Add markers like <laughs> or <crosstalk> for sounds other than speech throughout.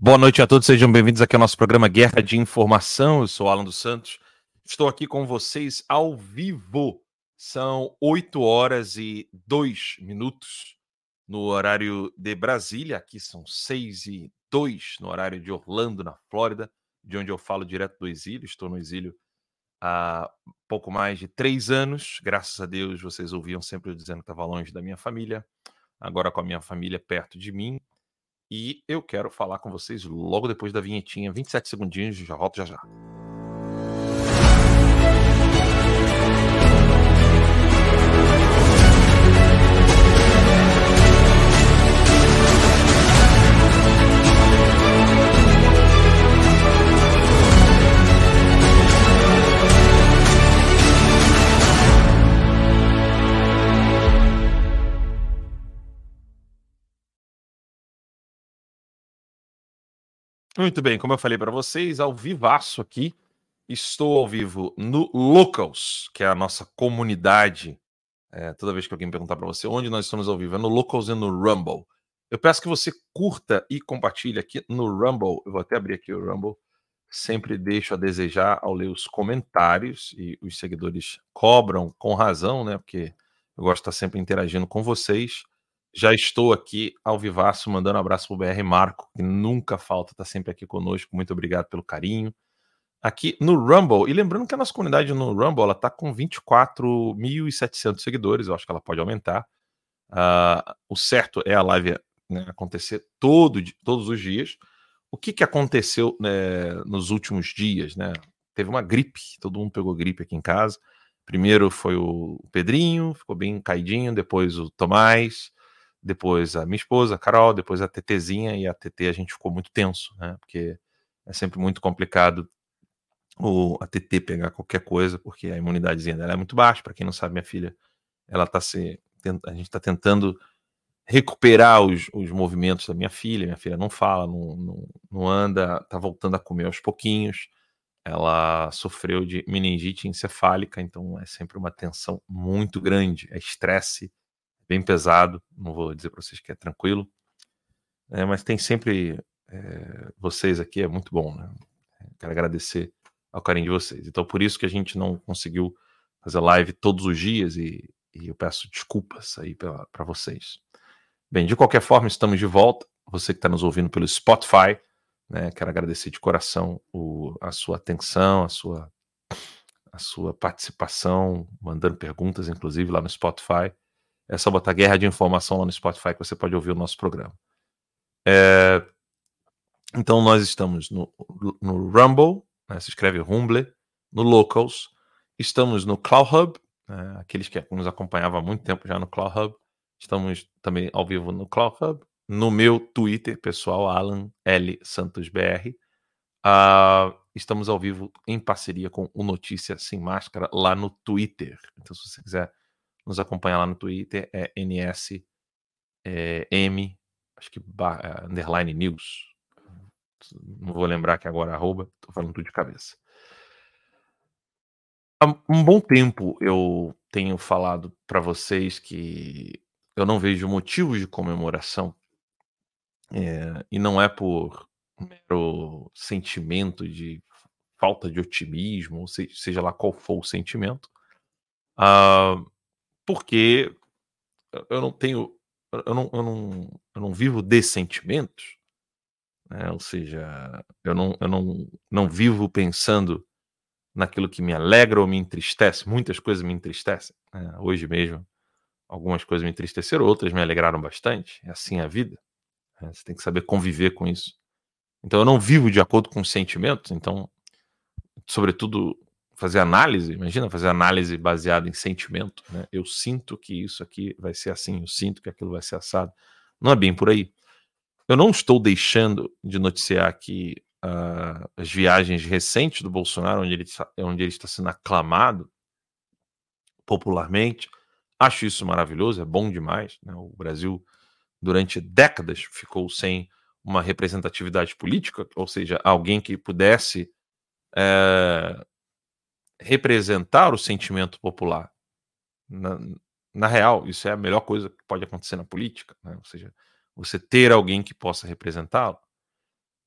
Boa noite a todos, sejam bem-vindos aqui ao nosso programa Guerra de Informação. Eu sou Alan dos Santos, estou aqui com vocês ao vivo. São 8 horas e 2 minutos no horário de Brasília, aqui são 6 e 2 no horário de Orlando, na Flórida, de onde eu falo direto do exílio. Estou no exílio há pouco mais de três anos. Graças a Deus, vocês ouviam sempre eu dizendo que estava longe da minha família, agora com a minha família perto de mim e eu quero falar com vocês logo depois da vinhetinha, 27 segundinhos, já volto já já. Muito bem, como eu falei para vocês, ao vivaço aqui, estou ao vivo no Locals, que é a nossa comunidade. É, toda vez que alguém perguntar para você onde nós estamos ao vivo, é no Locals e no Rumble. Eu peço que você curta e compartilhe aqui no Rumble. Eu vou até abrir aqui o Rumble. Sempre deixo a desejar ao ler os comentários e os seguidores cobram com razão, né? Porque eu gosto de estar sempre interagindo com vocês. Já estou aqui ao vivaço, mandando um abraço para o BR Marco, que nunca falta, está sempre aqui conosco. Muito obrigado pelo carinho. Aqui no Rumble, e lembrando que a nossa comunidade no Rumble ela está com 24.700 seguidores, eu acho que ela pode aumentar. Uh, o certo é a live né, acontecer todo, todos os dias. O que, que aconteceu né, nos últimos dias? Né? Teve uma gripe, todo mundo pegou gripe aqui em casa. Primeiro foi o Pedrinho, ficou bem caidinho, depois o Tomás, depois a minha esposa, a Carol, depois a TTzinha e a TT a gente ficou muito tenso, né? Porque é sempre muito complicado o, a TT pegar qualquer coisa, porque a imunidadezinha dela é muito baixa. Para quem não sabe, minha filha, ela tá se. A gente está tentando recuperar os, os movimentos da minha filha. Minha filha não fala, não, não, não anda, tá voltando a comer aos pouquinhos. Ela sofreu de meningite encefálica, então é sempre uma tensão muito grande, é estresse bem pesado. Não vou dizer para vocês que é tranquilo, é, mas tem sempre é, vocês aqui, é muito bom. Né? Quero agradecer ao carinho de vocês. Então, por isso que a gente não conseguiu fazer live todos os dias e, e eu peço desculpas aí para vocês. Bem, de qualquer forma, estamos de volta. Você que está nos ouvindo pelo Spotify, né, quero agradecer de coração o, a sua atenção, a sua, a sua participação, mandando perguntas, inclusive, lá no Spotify. É botar Guerra de Informação lá no Spotify que você pode ouvir o nosso programa. É... Então nós estamos no, no Rumble, né, se escreve Rumble, no Locals, estamos no Cloud Hub, né, aqueles que nos acompanhavam há muito tempo já no Cloud Hub, estamos também ao vivo no Cloud Hub, no meu Twitter pessoal, Alan L. Santos BR. Uh, estamos ao vivo em parceria com o Notícia Sem Máscara lá no Twitter. Então, se você quiser nos acompanha lá no Twitter, é NS é, acho que bar, é, underline news. Não vou lembrar aqui agora, arroba, tô falando tudo de cabeça. Há um bom tempo eu tenho falado para vocês que eu não vejo motivos de comemoração é, e não é por mero sentimento de falta de otimismo, seja lá qual for o sentimento, uh, porque eu não tenho, eu não, eu não, eu não vivo de sentimentos, né? ou seja, eu não, eu não, não vivo pensando naquilo que me alegra ou me entristece. Muitas coisas me entristecem. Né? Hoje mesmo, algumas coisas me entristeceram, outras me alegraram bastante. É assim a vida. Né? Você tem que saber conviver com isso. Então, eu não vivo de acordo com os sentimentos. Então, sobretudo fazer análise, imagina fazer análise baseada em sentimento, né? Eu sinto que isso aqui vai ser assim, eu sinto que aquilo vai ser assado. Não é bem por aí. Eu não estou deixando de noticiar aqui uh, as viagens recentes do Bolsonaro, onde ele, onde ele está sendo aclamado popularmente. Acho isso maravilhoso, é bom demais. Né? O Brasil, durante décadas, ficou sem uma representatividade política, ou seja, alguém que pudesse é, representar o sentimento popular. Na, na, real, isso é a melhor coisa que pode acontecer na política, né? ou seja, você ter alguém que possa representá-lo.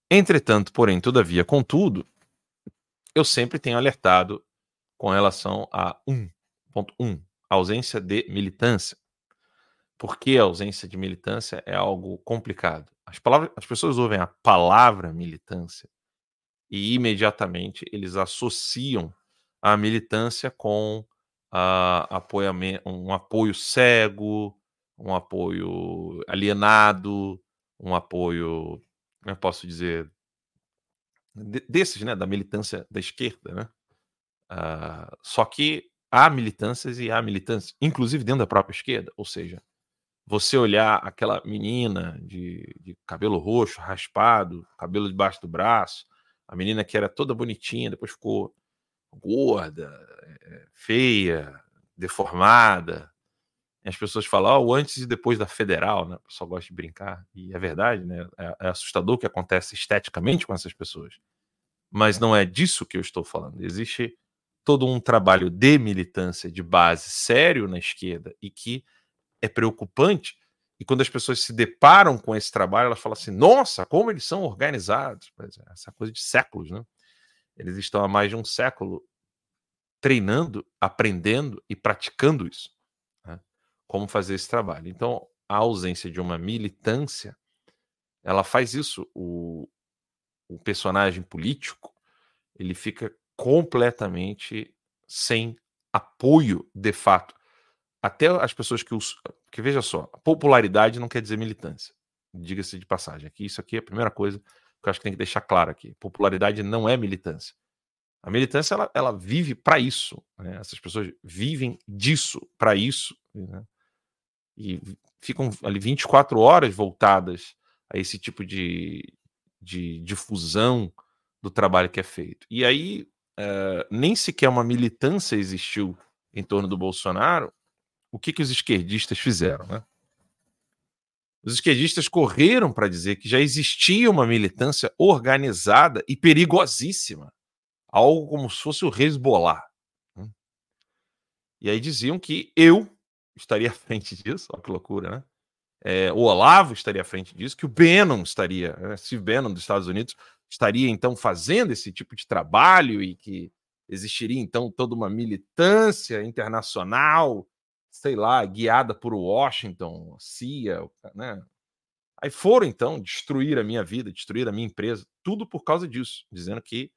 Entretanto, porém, todavia, contudo, eu sempre tenho alertado com relação a 1.1, ausência de militância. Porque a ausência de militância é algo complicado. As, palavras, as pessoas ouvem a palavra militância e imediatamente eles associam a militância com a, um apoio cego, um apoio alienado, um apoio, eu posso dizer, desses, né, da militância da esquerda, né? Uh, só que há militâncias e há militâncias, inclusive dentro da própria esquerda, ou seja, você olhar aquela menina de, de cabelo roxo, raspado, cabelo debaixo do braço, a menina que era toda bonitinha, depois ficou gorda, eh, feia, deformada. E as pessoas falam oh, antes e depois da federal, né? Pessoal gosta de brincar. E é verdade, né? É, é assustador o que acontece esteticamente com essas pessoas. Mas não é disso que eu estou falando. Existe todo um trabalho de militância de base sério na esquerda e que é preocupante. E quando as pessoas se deparam com esse trabalho, elas falam assim: nossa, como eles são organizados. É, essa coisa de séculos, né? Eles estão há mais de um século treinando, aprendendo e praticando isso. Né? Como fazer esse trabalho. Então, a ausência de uma militância, ela faz isso. O, o personagem político, ele fica completamente sem apoio de fato. Até as pessoas que os. Que veja só, popularidade não quer dizer militância. Diga-se de passagem. Aqui, isso aqui é a primeira coisa que eu acho que tem que deixar claro aqui. Popularidade não é militância. A militância ela, ela vive para isso. Né? Essas pessoas vivem disso, para isso. Né? E ficam ali 24 horas voltadas a esse tipo de, de difusão do trabalho que é feito. E aí, é, nem sequer uma militância existiu em torno do Bolsonaro. O que, que os esquerdistas fizeram? Né? Os esquerdistas correram para dizer que já existia uma militância organizada e perigosíssima algo como se fosse o Hezbollah. Né. E aí diziam que eu estaria à frente disso, olha que loucura, né? É, o Olavo estaria à frente disso, que o Bannon estaria, né? Steve Bannon dos Estados Unidos estaria então fazendo esse tipo de trabalho e que existiria então toda uma militância internacional, sei lá, guiada por Washington, CIA, né? Aí foram então destruir a minha vida, destruir a minha empresa, tudo por causa disso, dizendo que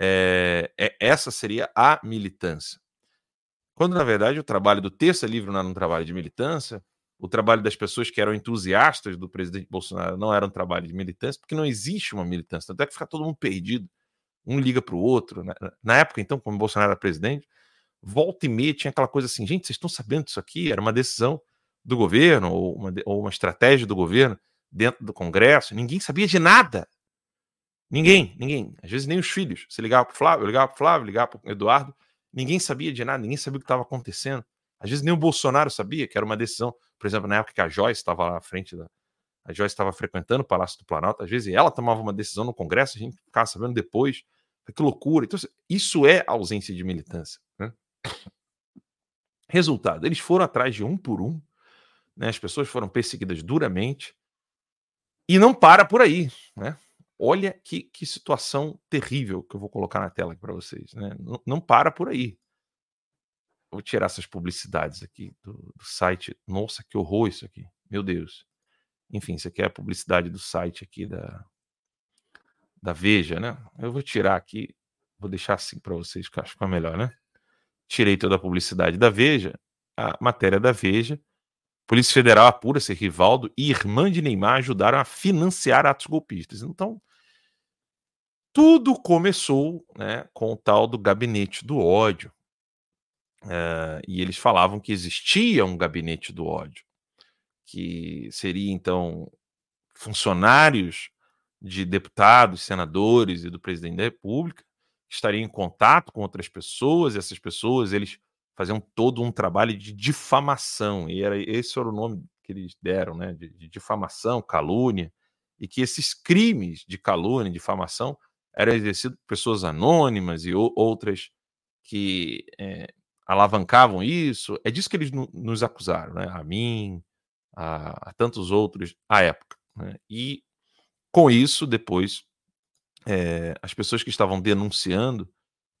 é, é, essa seria a militância. Quando, na verdade, o trabalho do Terça Livre não era um trabalho de militância, o trabalho das pessoas que eram entusiastas do presidente Bolsonaro não era um trabalho de militância, porque não existe uma militância. Tanto é que fica todo mundo perdido. Um liga para o outro. Né? Na época, então, como Bolsonaro era presidente, volta e meia tinha aquela coisa assim: gente, vocês estão sabendo disso aqui? Era uma decisão do governo, ou uma, ou uma estratégia do governo dentro do Congresso. Ninguém sabia de nada. Ninguém, ninguém. Às vezes nem os filhos. Você ligava para Flávio, eu ligava para Flávio, ligava para Eduardo. Ninguém sabia de nada, ninguém sabia o que estava acontecendo. Às vezes nem o Bolsonaro sabia que era uma decisão. Por exemplo, na época que a Joyce estava lá à frente da. A Joyce estava frequentando o Palácio do Planalto, às vezes ela tomava uma decisão no Congresso, a gente ficava sabendo depois. Que loucura. Então, isso é ausência de militância. Resultado: eles foram atrás de um por um, né? as pessoas foram perseguidas duramente, e não para por aí. Né? Olha que, que situação terrível que eu vou colocar na tela aqui para vocês. Né? Não, não, para por aí. Vou tirar essas publicidades aqui do, do, site. Nossa, que horror isso aqui. Meu Deus. Enfim, isso aqui é a publicidade do site aqui da, da Veja, né? Eu vou tirar aqui, vou deixar assim para vocês, que acho que é melhor, né? Tirei toda a publicidade da Veja, a matéria da Veja Polícia Federal apura se Rivaldo e irmã de Neymar ajudaram a financiar atos golpistas. Então, tudo começou né, com o tal do gabinete do ódio. É, e eles falavam que existia um gabinete do ódio, que seria então funcionários de deputados, senadores e do presidente da República que estariam em contato com outras pessoas, e essas pessoas eles faziam todo um trabalho de difamação, e era esse era o nome que eles deram, né, de, de difamação, calúnia, e que esses crimes de calúnia, difamação, eram exercidos por pessoas anônimas e outras que é, alavancavam isso. É disso que eles nos acusaram, né? A mim, a, a tantos outros à época. Né? E com isso, depois é, as pessoas que estavam denunciando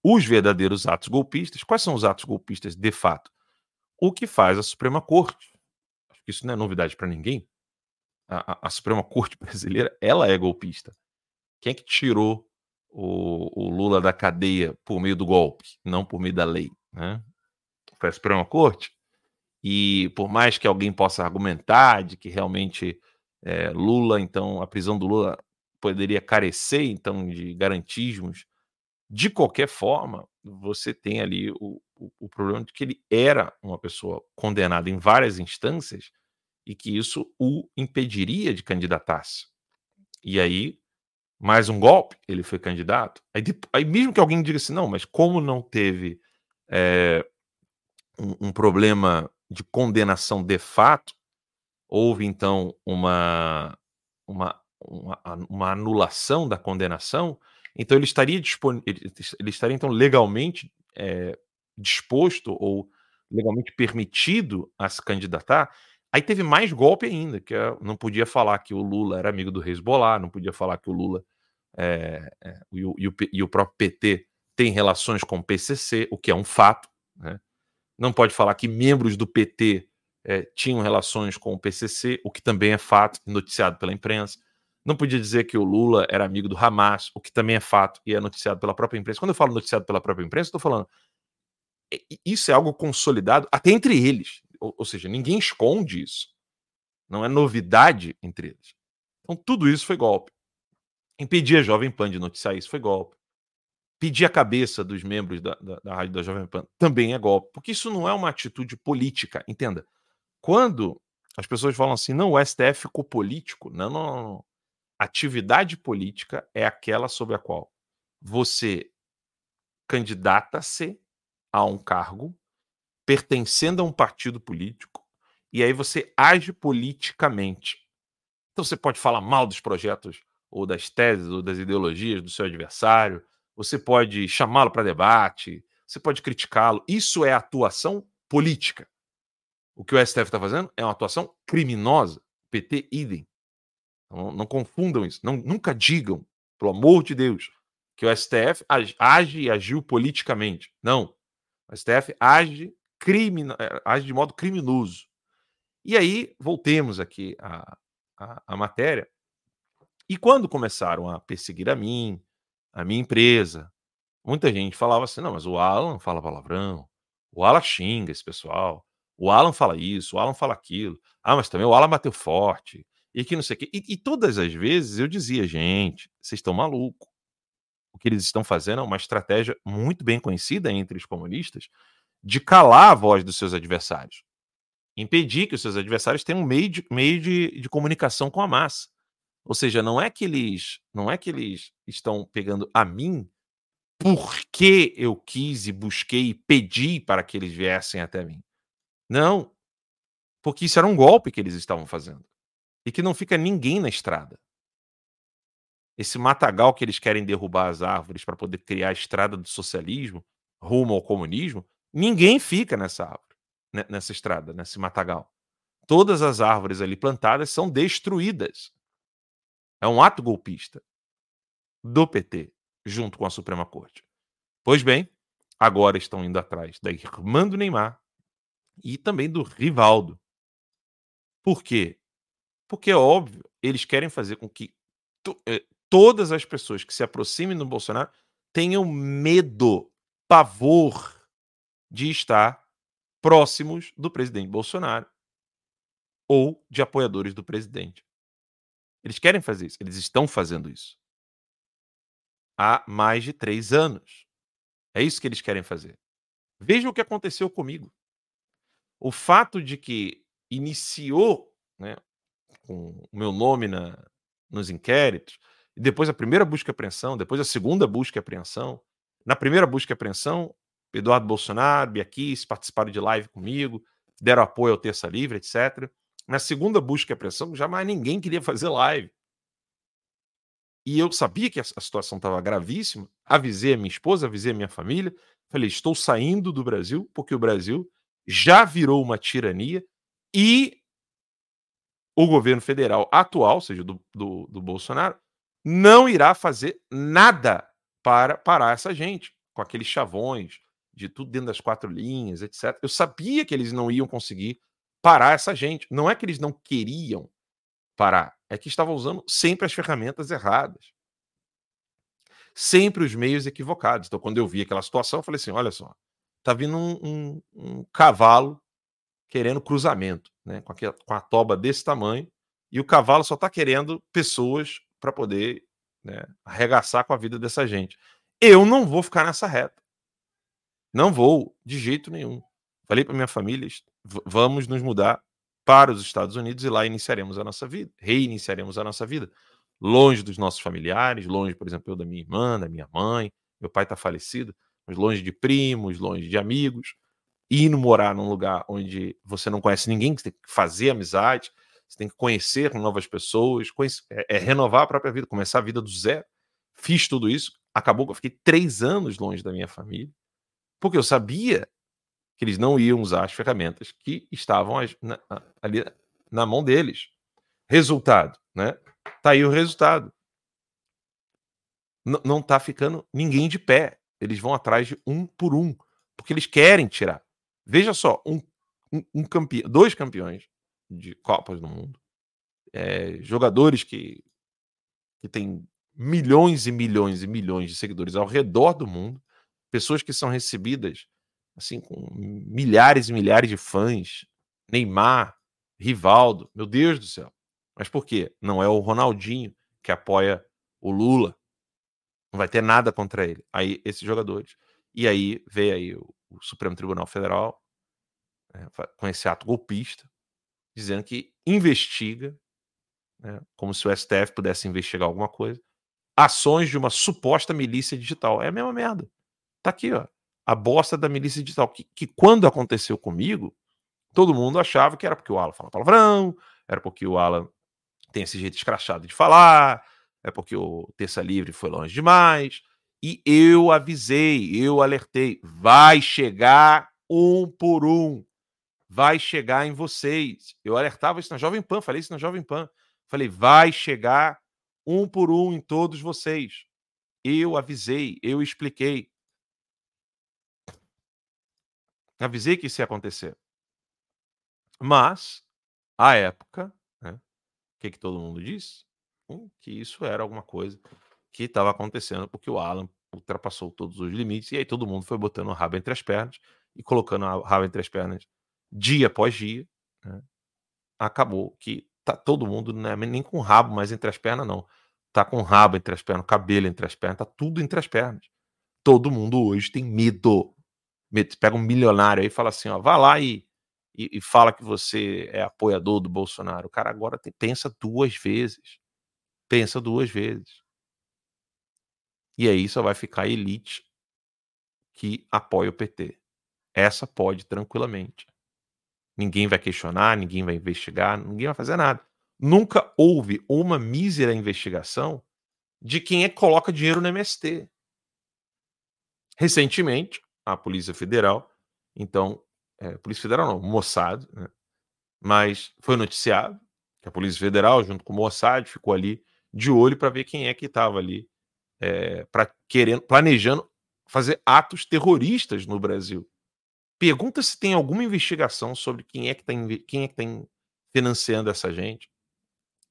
os verdadeiros atos golpistas. Quais são os atos golpistas de fato? O que faz a Suprema Corte. Acho que isso não é novidade para ninguém. A, a, a, Suprema Corte <laughs> brasileira, ela é golpista. Quem é que tirou o, o, Lula da cadeia por meio do golpe, não por meio da lei? Né? Foi a Suprema Corte. E por mais que alguém possa argumentar de que realmente é, Lula, então, a prisão do Lula poderia carecer, então, de garantismos, de qualquer forma, você tem ali o, o, o problema de que ele era uma pessoa condenada em várias instâncias e que isso o impediria de candidatar-se. E aí, mais um golpe, ele foi candidato. Aí, aí mesmo que alguém diga assim, não, mas como não teve é, um, um, problema de condenação de fato, houve então uma, uma, uma, uma anulação da condenação, então ele estaria ele, estaria então legalmente é, disposto ou legalmente permitido a se candidatar. Aí teve mais golpe ainda, que é, não podia falar que o Lula era amigo do Hezbollah, não podia falar que o Lula é, é, e, o, e, o, e, o, próprio PT tem relações com o PCC, o que é um fato. Né? Não pode falar que membros do PT é, tinham relações com o PCC, o que também é fato, noticiado pela imprensa. Não podia dizer que o Lula era amigo do Hamas, o que também é fato e é noticiado pela própria imprensa. Quando eu falo noticiado pela própria imprensa, estou falando isso é algo consolidado até entre eles. Ou, ou, seja, ninguém esconde isso. Não é novidade entre eles. Então, tudo isso foi golpe. Impedir a Jovem Pan de noticiar isso foi golpe. Pedir a cabeça dos membros da, da, da rádio da Jovem Pan também é golpe. Porque isso não é uma atitude política. Entenda. Quando as pessoas falam assim, não, o STF ficou político. Não, não, não. Atividade política é aquela sobre a qual você candidata-se a um cargo, pertencendo a um partido político, e aí você age politicamente. Então você pode falar mal dos projetos, ou das teses, ou das ideologias do seu adversário, você pode chamá-lo para debate, você pode criticá-lo. Isso é atuação política. O que o STF está fazendo é uma atuação criminosa. PT, idem. Não, não confundam isso. Não, nunca digam, pelo amor de Deus, que o STF age e agiu politicamente. Não. O STF age, crimina, eh, age de modo criminoso. E aí, voltemos aqui à, à, à matéria. E quando começaram a perseguir a mim, a minha empresa, muita gente falava assim: não, mas o Alan fala palavrão, o Alan xinga esse pessoal, o Alan fala isso, o Alan fala aquilo. Ah, mas também o Alan bateu forte, e que não sei o quê. E, e todas as vezes eu dizia: gente, vocês estão malucos o que eles estão fazendo é uma estratégia muito bem conhecida entre os comunistas de calar a voz dos seus adversários. Impedir que os seus adversários tenham um meio de, meio de, de comunicação com a massa. Ou seja, não é que eles não é que eles estão pegando a mim porque eu quis e busquei e pedi para que eles viessem até mim. Não. Porque isso era um golpe que eles estavam fazendo. E que não fica ninguém na estrada esse matagal que eles querem derrubar as árvores para poder criar a estrada do socialismo rumo ao comunismo, ninguém fica nessa árvore, nessa estrada, nesse matagal. Todas as árvores ali plantadas são destruídas. É um ato golpista do PT junto com a Suprema Corte. Pois bem, agora estão indo atrás da irmã do Neymar e também do Rivaldo. Por quê? Porque é óbvio, eles querem fazer com que eh, todas as pessoas que se aproximem do Bolsonaro tenham medo, pavor de estar próximos do presidente Bolsonaro ou de apoiadores do presidente. Eles querem fazer isso, eles estão fazendo isso. Há mais de três anos. É isso que eles querem fazer. Veja o que aconteceu comigo. O fato de que iniciou né, com o meu nome na, nos inquéritos, e depois a primeira busca e apreensão, depois a segunda busca e apreensão. Na primeira busca e apreensão, Eduardo Bolsonaro, Biaquis participaram de live comigo, deram apoio ao Terça Livre, etc. Na segunda busca e apreensão, jamais ninguém queria fazer live. E eu sabia que a situação estava gravíssima, avisei a minha esposa, avisei a minha família, falei: estou saindo do Brasil, porque o Brasil já virou uma tirania e o governo federal atual, ou seja, do, do, do Bolsonaro, não irá fazer nada para parar essa gente, com aqueles chavões de tudo dentro das quatro linhas, etc. Eu sabia que eles não iam conseguir parar essa gente. Não é que eles não queriam parar, é que estavam usando sempre as ferramentas erradas. Sempre os meios equivocados. Então, quando eu vi aquela situação, eu falei assim: olha só, tá vindo um, um, um cavalo querendo cruzamento, né? Com, aquela, com a toba desse tamanho, e o cavalo só está querendo pessoas para poder né, arregaçar com a vida dessa gente. Eu não vou ficar nessa reta. Não vou, de jeito nenhum. Falei para minha família: vamos nos mudar para os Estados Unidos e lá iniciaremos a nossa vida, reiniciaremos a nossa vida. Longe dos nossos familiares, longe, por exemplo, eu da minha irmã, da minha mãe, meu pai está falecido, mas longe de primos, longe de amigos, indo morar num lugar onde você não conhece ninguém, você tem que fazer amizade, você tem que conhecer novas pessoas, conhecer, é, é, renovar a própria vida, começar a vida do zero. Fiz tudo isso, acabou que eu fiquei três anos longe da minha família, porque eu sabia que eles não iam usar as ferramentas que estavam ali na mão deles. Resultado, né? Tá aí o resultado. N não tá ficando ninguém de pé. Eles vão atrás de um por um, porque eles querem tirar. Veja só, um, um, um campeão, dois campeões de Copas do Mundo, é, jogadores que, que têm milhões e milhões e milhões de seguidores ao redor do mundo, pessoas que são recebidas assim com milhares e milhares de fãs, Neymar, Rivaldo, meu Deus do céu. Mas por quê? Não é o Ronaldinho que apoia o Lula. Não vai ter nada contra ele. Aí esses jogadores. E aí veio aí o, o Supremo Tribunal Federal né, com esse ato golpista, dizendo que investiga, né, como se o STF pudesse investigar alguma coisa, ações de uma suposta milícia digital. É a mesma merda. Tá aqui, ó a bosta da milícia digital. Que, que quando aconteceu comigo, todo mundo achava que era porque o Alan fala palavrão, era porque o Alan tem esse jeito escrachado de falar, é porque o Terça Livre foi longe demais. E eu avisei, eu alertei, vai chegar um por um. Vai chegar em vocês. Eu alertava isso na Jovem Pan, falei isso na Jovem Pan. Falei, vai chegar um por um em todos vocês. Eu avisei, eu expliquei. Avisei que isso ia acontecer. Mas, à época, né, o que, que todo mundo disse? Hum, que isso era alguma coisa que estava acontecendo porque o Alan ultrapassou todos os limites e aí todo mundo foi botando o rabo entre as pernas e colocando o rabo entre as pernas dia após dia. Né, acabou que tá todo mundo né, nem com o rabo mais entre as pernas, não. Tá com o rabo entre as pernas, cabelo entre as pernas, tá tudo entre as pernas. Todo mundo hoje tem medo pega um milionário aí e fala assim, ó, vá lá e, e, e, fala que você é apoiador do Bolsonaro. O cara agora tem, pensa duas vezes. Pensa duas vezes. E aí só vai ficar a elite que apoia o PT. Essa pode tranquilamente. Ninguém vai questionar, ninguém vai investigar, ninguém vai fazer nada. Nunca houve uma mísera investigação de quem é que coloca dinheiro no MST. Recentemente, a Polícia Federal. Então, é, Polícia Federal não, Mossad, né? mas foi noticiado que a Polícia Federal, junto com o Mossad, ficou ali de olho para ver quem é que estava ali é, para querendo, planejando fazer atos terroristas no Brasil. Pergunta se tem alguma investigação sobre quem é que está quem é que tá financiando essa gente,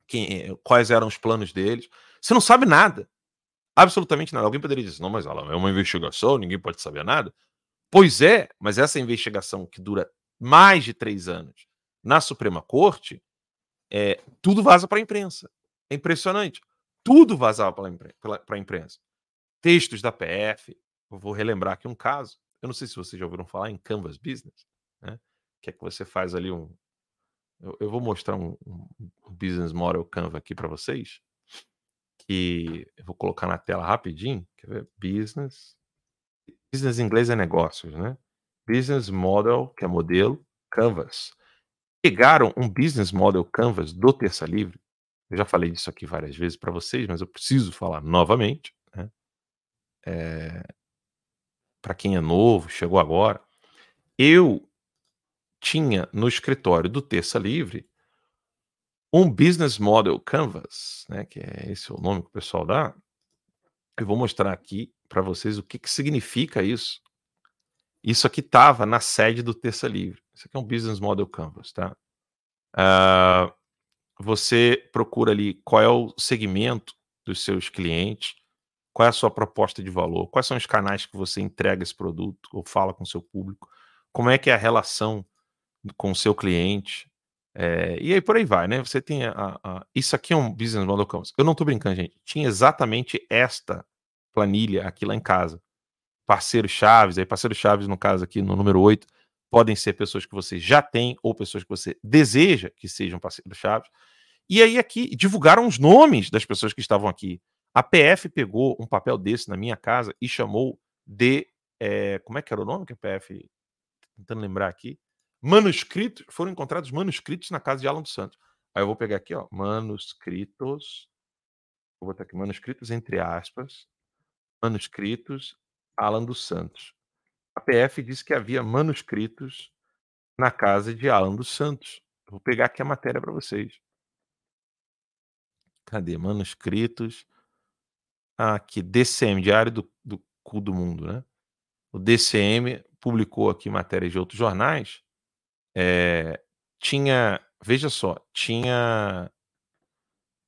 quem, é, quais eram os planos deles. Você não sabe nada. Absolutamente nada. Alguém poderia dizer, não, mas ela é uma investigação, ninguém pode saber nada. Pois é, mas essa investigação que dura mais de três anos na Suprema Corte, é, tudo vaza para a imprensa. É impressionante. Tudo vazava para a imprensa. Textos da PF. Eu vou relembrar aqui um caso. Eu não sei se vocês já ouviram falar em Canvas Business, né? que é que você faz ali um. Eu, eu vou mostrar um, um, business model Canva aqui para vocês que eu vou colocar na tela rapidinho. Quer ver? Business. Business em inglês é negócios, né? Business Model, que é modelo, Canvas. Pegaram um Business Model Canvas do Terça Livre. Eu já falei disso aqui várias vezes para vocês, mas eu preciso falar novamente. Né? É... Para quem é novo, chegou agora. Eu tinha no escritório do Terça Livre um Business Model Canvas, né, que é esse o nome que o pessoal dá. Eu vou mostrar aqui para vocês o que, que significa isso. Isso aqui estava na sede do Terça Livre. Isso aqui é um Business Model Canvas, tá? Uh, você procura ali qual é o segmento dos seus clientes, qual é a sua proposta de valor, quais são os canais que você entrega esse produto ou fala com o seu público, como é que é a relação com o seu cliente, é, e aí por aí vai, né? Você tem a, a, Isso aqui é um business model canvas. Eu não tô brincando, gente. Tinha exatamente esta planilha aqui lá em casa. Parceiro Chaves, aí parceiro Chaves, no caso aqui, no número 8, podem ser pessoas que você já tem ou pessoas que você deseja que sejam parceiros Chaves. E aí aqui divulgaram os nomes das pessoas que estavam aqui. A PF pegou um papel desse na minha casa e chamou de. É, como é que era o nome que a PF. Tentando lembrar aqui manuscritos, foram encontrados manuscritos na casa de Alan dos Santos. Aí eu vou pegar aqui, ó, manuscritos, vou botar aqui, manuscritos entre aspas, manuscritos Alan dos Santos. A PF disse que havia manuscritos na casa de Alan dos Santos. vou pegar aqui a matéria para vocês. Cadê? Manuscritos. Ah, aqui, DCM, Diário do, do Cu do Mundo, né? O DCM publicou aqui matérias de outros jornais é, tinha, veja só, tinha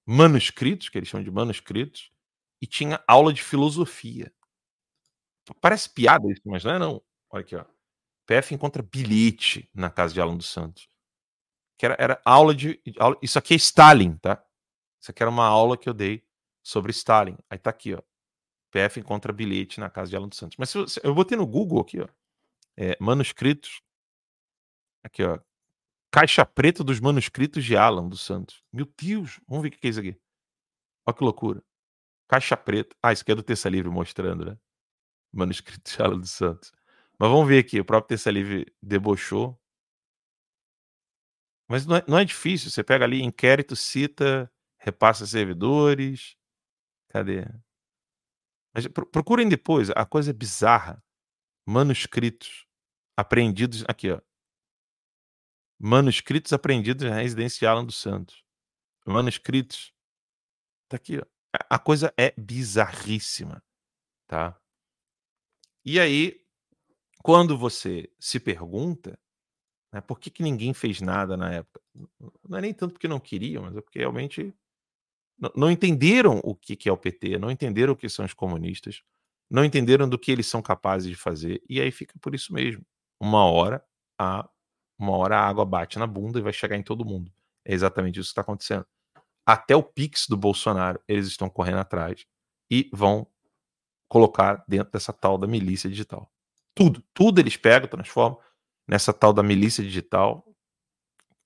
manuscritos, que eles chamam de manuscritos, e tinha aula de filosofia. Parece piada isso, mas não é não. Olha aqui, ó. PF encontra bilhete na casa de Alan dos Santos. Que era, era aula de. Aula, isso aqui é Stalin, tá? Isso aqui era uma aula que eu dei sobre Stalin. Aí tá aqui, ó. PF encontra bilhete na casa de Alan dos Santos. Mas se, se, eu botei no Google aqui, ó. É, manuscritos Aqui, ó. Caixa preta dos manuscritos de Alan dos Santos. Meu Deus, vamos ver o que é isso aqui. Olha que loucura. Caixa preta. Ah, isso aqui é do Terça Livre mostrando, né? Manuscrito <laughs> de Alan dos Santos. Mas vamos ver aqui. O próprio Terça Livre debochou. Mas não é, não é difícil. Você pega ali inquérito, cita, repassa servidores. Cadê? Mas procurem depois. A coisa é bizarra. Manuscritos apreendidos. Aqui, ó. Manuscritos apreendidos na residência de Alan dos Santos. Manuscritos. Tá aqui, ó. A coisa é bizarríssima, tá? E aí, quando você se pergunta, né, por que, que ninguém fez nada na época? Não é nem tanto porque não queriam, mas é porque realmente não entenderam o que é o PT, não entenderam o que são os comunistas, não entenderam do que eles são capazes de fazer, e aí fica por isso mesmo. Uma hora a uma hora a água bate na bunda e vai chegar em todo mundo. É exatamente isso que está acontecendo. Até o Pix do Bolsonaro, eles estão correndo atrás e vão colocar dentro dessa tal da milícia digital. Tudo, tudo eles pegam, transformam nessa tal da milícia digital.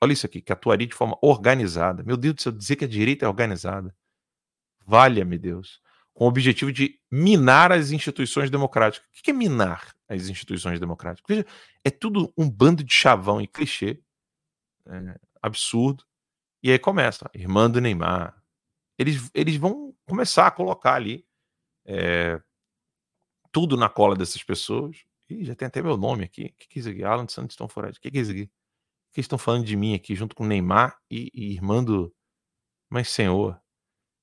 Olha isso aqui, que atuaria de forma organizada. Meu Deus do céu, dizer que a direita é organizada. Valha-me Deus com o objetivo de minar as instituições democráticas. O que é minar as instituições democráticas? Veja, é tudo um bando de chavão e clichê, é, absurdo. E aí começa, irmã do Neymar. Eles, eles vão começar a colocar ali é, tudo na cola dessas pessoas. Ih, já tem até meu nome aqui. O que, que é isso aqui? Alan Santos estão fora. O que, que é isso aqui? O que estão falando de mim aqui, junto com Neymar e, e irmã do. Mas, senhor,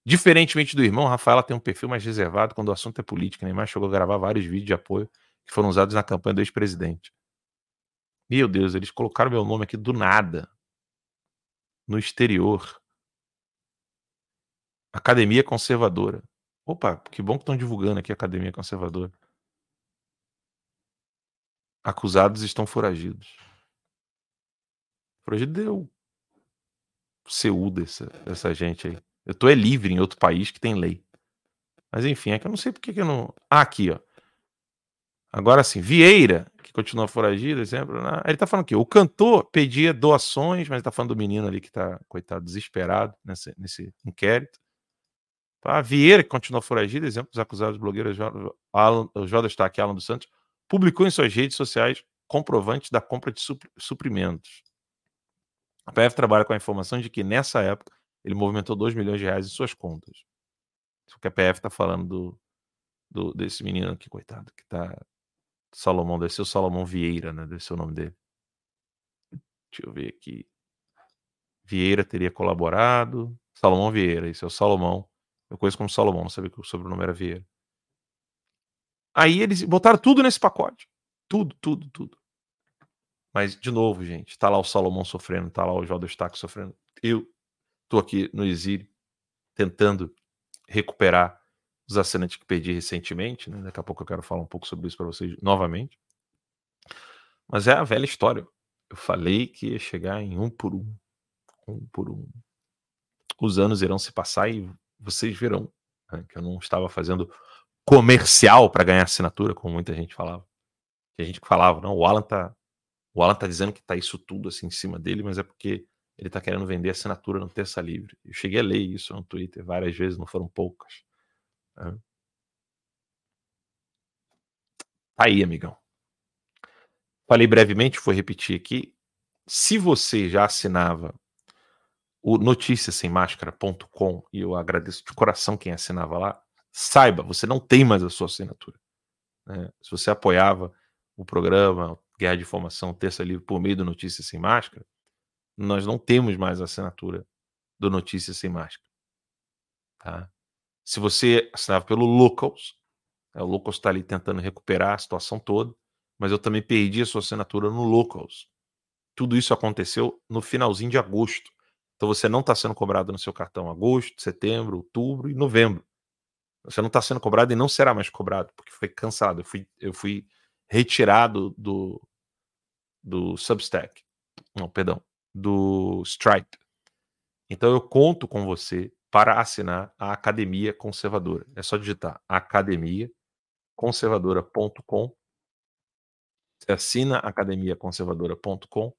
Diferentemente do irmão, Rafaela tem um perfil mais reservado quando o assunto é política. Neymar chegou a gravar vários vídeos de apoio que foram usados na campanha do ex-presidente. Meu Deus, eles colocaram meu nome aqui do nada. No exterior. Academia Conservadora. Opa, que bom que estão divulgando aqui a Academia Conservadora. Acusados estão foragidos. Foragido deu CU dessa, dessa gente aí. Eu tô é livre em outro país que tem lei. Mas enfim, é que eu não sei porque que eu não. Ah, aqui, ó. Agora sim, Vieira, que continua foragido, exemplo. Né? Ele tá falando aqui, o cantor pedia doações, mas ele tá falando do menino ali que tá, coitado, desesperado nesse, nesse inquérito. Tá? Vieira, que continua foragido, exemplo dos acusados blogueiros Alan, Jodas está aqui, Alan dos Santos, publicou em suas redes sociais comprovantes da compra de suprimentos. A PF trabalha com a informação de que nessa época ele movimentou 2 milhões de reais em suas contas. Isso que a PF está falando do, do, desse menino aqui, coitado, que tá. Salomão, deve ser o Salomão Vieira, né? Deve ser o nome dele. Deixa eu ver aqui. Vieira teria colaborado. Salomão Vieira, esse é o Salomão. Eu conheço como Salomão, não sabia que o sobrenome era Vieira. Aí eles botaram tudo nesse pacote. Tudo, tudo, tudo. Mas, de novo, gente, tá lá o Salomão sofrendo, tá lá o Jó do Estaque sofrendo. Eu tô aqui no exílio, tentando recuperar os assinantes que perdi recentemente. Né? Daqui a pouco eu quero falar um pouco sobre isso para vocês novamente. Mas é a velha história. Eu falei que ia chegar em um por um. Um por um. Os anos irão se passar e vocês verão né, que eu não estava fazendo comercial para ganhar assinatura, como muita gente falava. Que a gente falava, não, o Alan tá, o Alan tá dizendo que tá isso tudo assim em cima dele, mas é porque ele tá querendo vender assinatura no Terça Livre. Eu cheguei a ler isso no Twitter várias vezes, não foram poucas. Né? Tá aí, amigão. Falei brevemente, vou repetir aqui. Se você já assinava o noticiasemmascara.com, e eu agradeço de coração quem assinava lá, saiba, você não tem mais a sua assinatura. Né? Se você apoiava o programa Guerra de Informação Terça Livre por meio do Notícias Sem Máscara, nós não temos mais a assinatura do Notícias Sem Máscara. Tá? Se você assinava pelo Locals, né, o Locals está ali tentando recuperar a situação toda, mas eu também perdi a sua assinatura no Locals. Tudo isso aconteceu no finalzinho de agosto. Então você não está sendo cobrado no seu cartão agosto, setembro, outubro e novembro. Você não está sendo cobrado e não será mais cobrado, porque foi cansado. Eu fui, eu fui retirado do, do Substack. Não, perdão. Do Stripe. Então eu conto com você para assinar a Academia Conservadora. É só digitar academiaconservadora.com. Você assina academiaconservadora.com.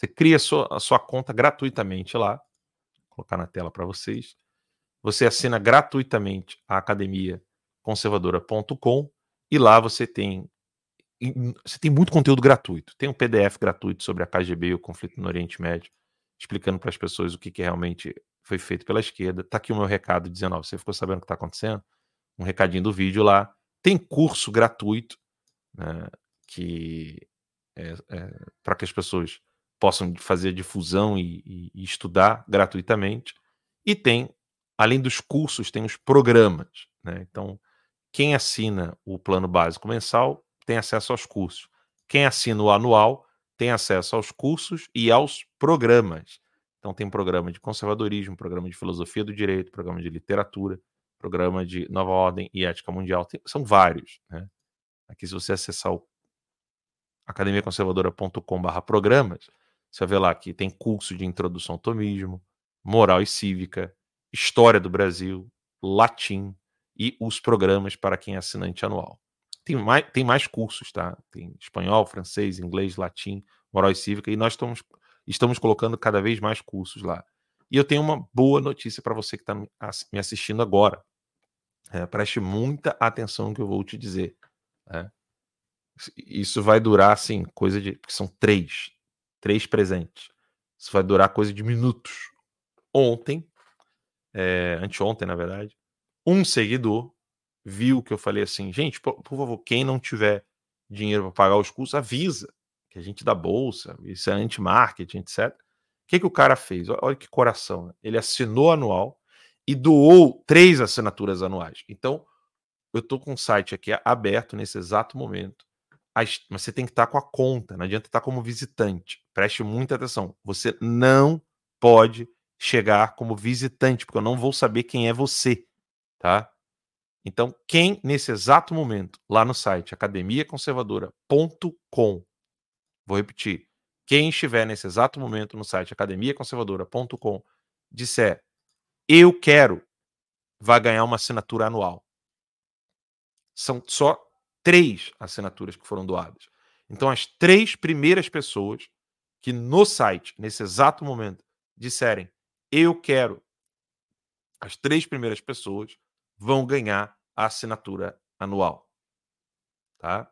Você cria a sua, a sua conta gratuitamente lá. Vou colocar na tela para vocês. Você assina gratuitamente a academiaconservadora.com e lá você tem você tem muito conteúdo gratuito. Tem um PDF gratuito sobre a KGB e o conflito no Oriente Médio, explicando para as pessoas o que, que, realmente foi feito pela esquerda. Tá aqui o meu recado dizendo, ó, você ficou sabendo o que está acontecendo? Um recadinho do vídeo lá. Tem curso gratuito né, que é, é, para que as pessoas possam fazer difusão e, e, estudar gratuitamente. E tem Além dos cursos, tem os programas. Né? Então, quem assina o plano básico mensal tem acesso aos cursos. Quem assina o anual tem acesso aos cursos e aos programas. Então, tem programa de conservadorismo, programa de filosofia do direito, programa de literatura, programa de nova ordem e ética mundial. Tem, são vários. Né? Aqui, se você acessar o academiaconservadora.com/programas, você vai ver lá que tem curso de introdução ao tomismo, moral e cívica, História do Brasil, Latim e os programas para quem é assinante anual. Tem mais, tem mais cursos, tá? Tem espanhol, francês, inglês, latim, moral e cívica, e nós estamos, estamos colocando cada vez mais cursos lá. E eu tenho uma boa notícia para você que está me assistindo agora. É, preste muita atenção no que eu vou te dizer. Né? Isso vai durar, assim, coisa de. São três. Três presentes. Isso vai durar coisa de minutos. Ontem, é, anteontem, na verdade, um seguidor viu que eu falei assim, gente, por, por favor, quem não tiver dinheiro para pagar os custos, avisa que a gente dá bolsa, isso é anti-marketing, etc. O que, que o cara fez? Olha que coração. Né? Ele assinou anual e doou três assinaturas anuais. Então, eu estou com o site aqui aberto nesse exato momento. Mas você tem que estar com a conta, não adianta estar como visitante. Preste muita atenção. Você não pode chegar como visitante, porque eu não vou saber quem é você, tá? Então, quem nesse exato momento, lá no site academiaconservadora.com, vou repetir, quem estiver nesse exato momento no site academiaconservadora.com, disser eu quero, vai ganhar uma assinatura anual. São só três assinaturas que foram doadas. Então, as três primeiras pessoas que no site, nesse exato momento, disserem eu quero. As três primeiras pessoas vão ganhar a assinatura anual. Tá?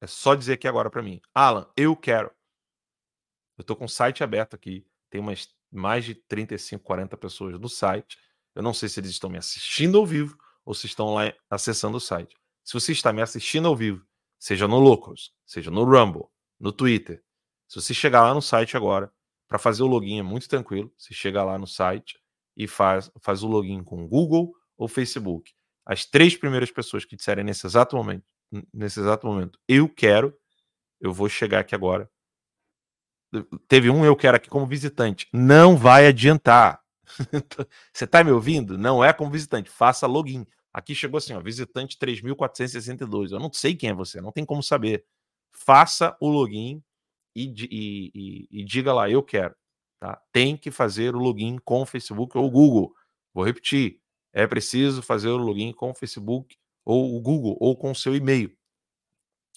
É só dizer aqui agora para mim. Alan, eu quero. Eu estou com o site aberto aqui. Tem umas mais de 35, 40 pessoas no site. Eu não sei se eles estão me assistindo ao vivo ou se estão lá acessando o site. Se você está me assistindo ao vivo, seja no Locals, seja no Rumble, no Twitter, se você chegar lá no site agora, Para fazer o login é muito tranquilo. Você chega lá no site e faz, faz o login com Google ou Facebook. As três primeiras pessoas que disserem nesse exato momento, nesse exato momento, eu quero, eu vou chegar aqui agora. Teve um eu quero aqui como visitante. Não vai adiantar. <laughs> Você está me ouvindo? Não é como visitante. Faça login. Aqui chegou assim, ó, visitante 3462. Eu não sei quem é você, não tem como saber. Faça o login e, e, e, e diga lá, eu quero. Tá? Tem que fazer o login com o Facebook ou o Google. Vou repetir, é preciso fazer o login com o Facebook ou o Google ou com o seu e-mail.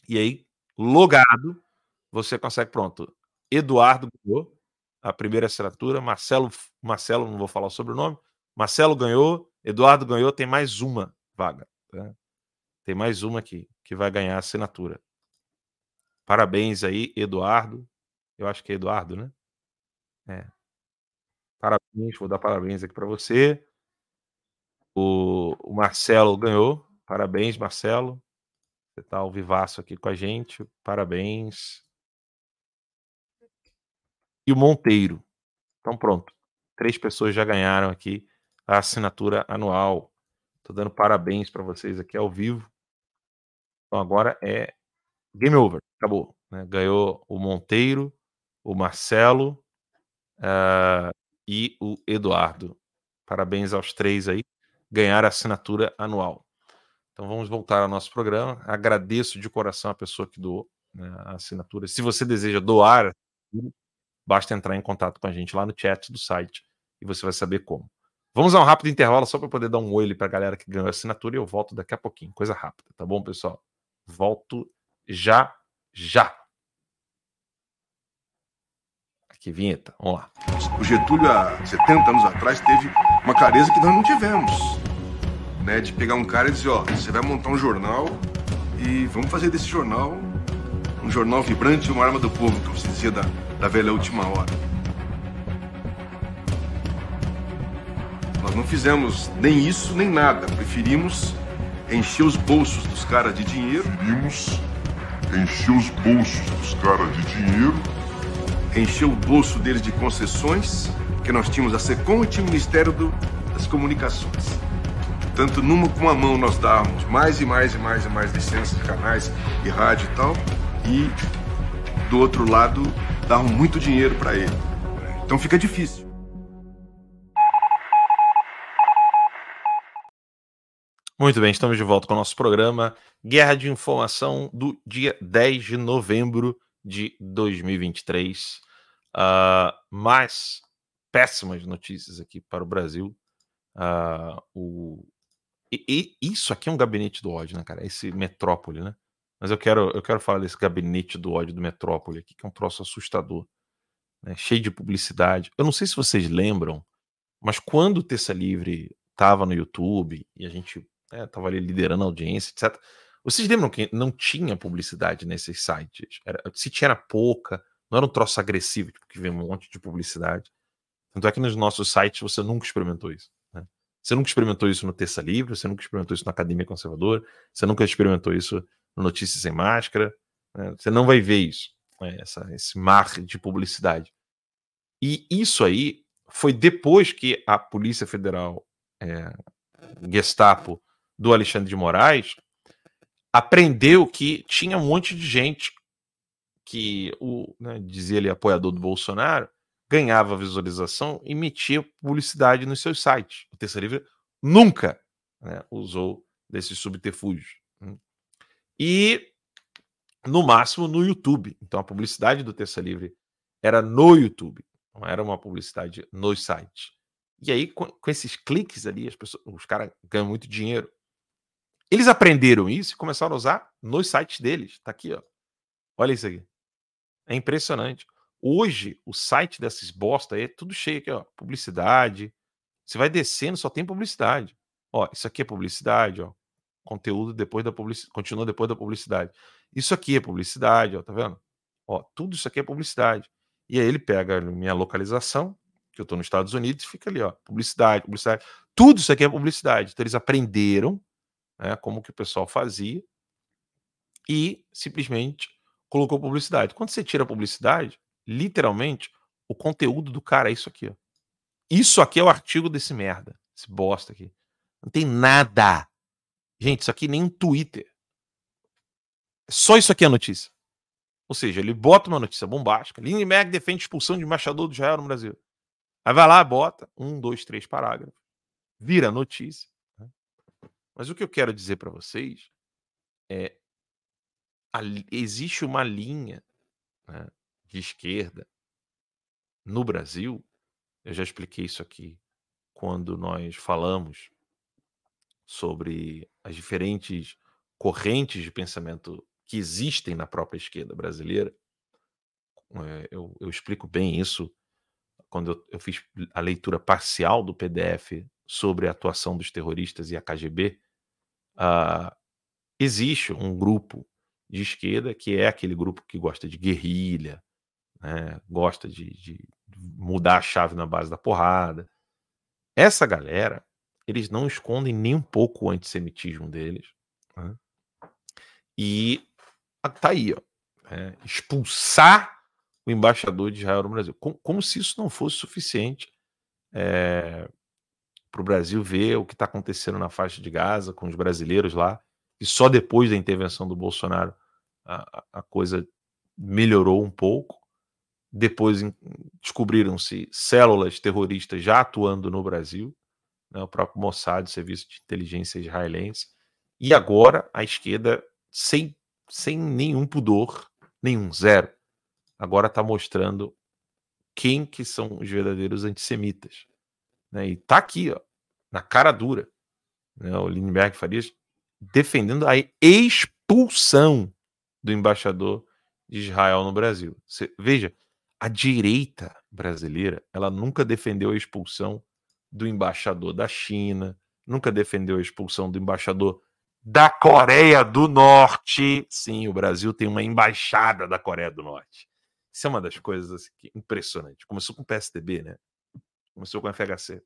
E aí, logado, você consegue, pronto. Eduardo ganhou a primeira assinatura, Marcelo, Marcelo, não vou falar sobre o nome, Marcelo ganhou, Eduardo ganhou, tem mais uma vaga. Tá? Tem mais uma aqui que vai ganhar assinatura. Parabéns aí, Eduardo. Eu acho que é Eduardo, né? É. Parabéns, vou dar parabéns aqui para você. O, o, Marcelo ganhou. Parabéns, Marcelo. Você está ao vivaço aqui com a gente. Parabéns. E o Monteiro. Então pronto. Três pessoas já ganharam aqui a assinatura anual. Estou dando parabéns para vocês aqui ao vivo. Então agora é game over, acabou. Né? Ganhou o Monteiro, o Marcelo uh, e o Eduardo. Parabéns aos três aí. Ganhar a assinatura anual. Então vamos voltar ao nosso programa. Agradeço de coração a pessoa que doou né, a assinatura. Se você deseja doar, basta entrar em contato com a gente lá no chat do site e você vai saber como. Vamos a um rápido intervalo só para poder dar um oi para a galera que ganhou a assinatura e eu volto daqui a pouquinho. Coisa rápida, tá bom, pessoal? Volto já, já. Aqui, vinheta, vamos lá. O Getúlio, há 70 anos atrás, teve uma clareza que nós não tivemos. Né, de pegar um cara e dizer, ó, você vai montar um jornal e vamos fazer desse jornal um jornal vibrante e uma arma do povo, que você dizia da, da velha última hora. Nós não fizemos nem isso nem nada. Preferimos encher os bolsos dos caras de dinheiro. Preferimos encher os bolsos dos caras de dinheiro. Encher o bolso deles de concessões, que nós tínhamos a SECOM e tinha o Ministério do, das Comunicações. Tanto numa com a mão nós dávamos mais e mais e mais e mais licenças de canais e rádio e tal, e do outro lado davam muito dinheiro para ele. Então fica difícil. Muito bem, estamos de volta com o nosso programa Guerra de Informação do dia 10 de novembro de 2023. Uh, ah, mais péssimas notícias aqui para o Brasil. Uh, o... E, e, isso aqui é um gabinete do ódio, né, cara? Esse metrópole, né? Mas eu quero, eu quero falar desse gabinete do ódio do metrópole aqui, que é um troço assustador, né? cheio de publicidade. Eu não sei se vocês lembram, mas quando o Terça Livre estava no YouTube e a gente né, ali liderando a audiência, etc. Vocês lembram que não tinha publicidade nesses sites? Era, se tinha era pouca, não era um troço agressivo, tipo, que vem um monte de publicidade. Tanto é que nos nossos sites você nunca experimentou isso. Né? Você nunca experimentou isso no Terça Livre, você nunca experimentou isso na Academia Conservadora, você nunca experimentou isso no Notícias Sem Máscara. Né? Você não vai ver isso, né? Essa, esse mar de publicidade. E isso aí foi depois que a Polícia Federal, é, Gestapo, do Alexandre de Moraes, aprendeu que tinha um monte de gente que o né, dizia ele apoiador do Bolsonaro ganhava visualização e metia publicidade nos seus sites. O Terça Livre nunca né, usou desses subterfúgios. Né. E no máximo no YouTube. Então a publicidade do Terça Livre era no YouTube, não era uma publicidade nos sites. E aí, com, com esses cliques ali, as pessoas, os caras ganham muito dinheiro. Eles aprenderam isso e começaram a usar nos sites deles. Tá aqui, ó. Olha isso aqui. É impressionante. Hoje, o site dessas bosta aí é tudo cheio aqui, ó. Publicidade. Você vai descendo, só tem publicidade. Ó, isso aqui é publicidade, ó. Conteúdo depois da publicidade. Continua depois da publicidade. Isso aqui é publicidade, ó, tá vendo? Ó, tudo isso aqui é publicidade. E aí ele pega minha localização, que eu tô nos Estados Unidos, e fica ali, ó, publicidade, publicidade. Tudo isso aqui é publicidade. Então eles aprenderam né, como que o pessoal fazia, e simplesmente colocou publicidade. Quando você tira a publicidade, literalmente, O conteúdo do cara é isso aqui, ó. Isso aqui é o artigo desse merda. Esse bosta aqui. Não tem nada. Gente, isso aqui nem um Twitter. Só isso aqui é a notícia. Ou seja, ele bota uma notícia bombástica. Lindbergh defende expulsão de embaixador do Israel no Brasil. Aí vai lá, bota um, dois, três parágrafos. Vira notícia. Mas o que eu quero dizer para vocês é existe uma linha né, de esquerda no Brasil. Eu já expliquei isso aqui quando nós falamos sobre as diferentes correntes de pensamento que existem na própria esquerda brasileira. É, eu, eu, explico bem isso quando eu, eu, fiz a leitura parcial do PDF sobre a atuação dos terroristas e a KGB. Uh, existe um grupo de esquerda que é aquele grupo que gosta de guerrilha, né, gosta de, de mudar a chave na base da porrada. Essa galera, eles não escondem nem um pouco o antissemitismo deles. Né? E tá aí, ó. É, expulsar o embaixador de Israel no Brasil. Como, como se isso não fosse suficiente é, para o Brasil ver o que está acontecendo na faixa de Gaza com os brasileiros lá. E só depois da intervenção do Bolsonaro a, a coisa melhorou um pouco. Depois descobriram-se células terroristas já atuando no Brasil, né, o próprio Mossad, Serviço de Inteligência Israelense. E agora a esquerda, sem sem nenhum pudor, nenhum, zero. Agora está mostrando quem que são os verdadeiros antissemitas. Né? E tá aqui, ó, na cara dura, né? o Lindbergh Farias defendendo a expulsão do embaixador de Israel no Brasil. Veja, a direita brasileira, ela nunca defendeu a expulsão do embaixador da China, nunca defendeu a expulsão do embaixador da Coreia do Norte. Sim, o Brasil tem uma embaixada da Coreia do Norte. Isso é uma das coisas assim, impressionantes. Começou com o PSDB, né? Começou com a FHC.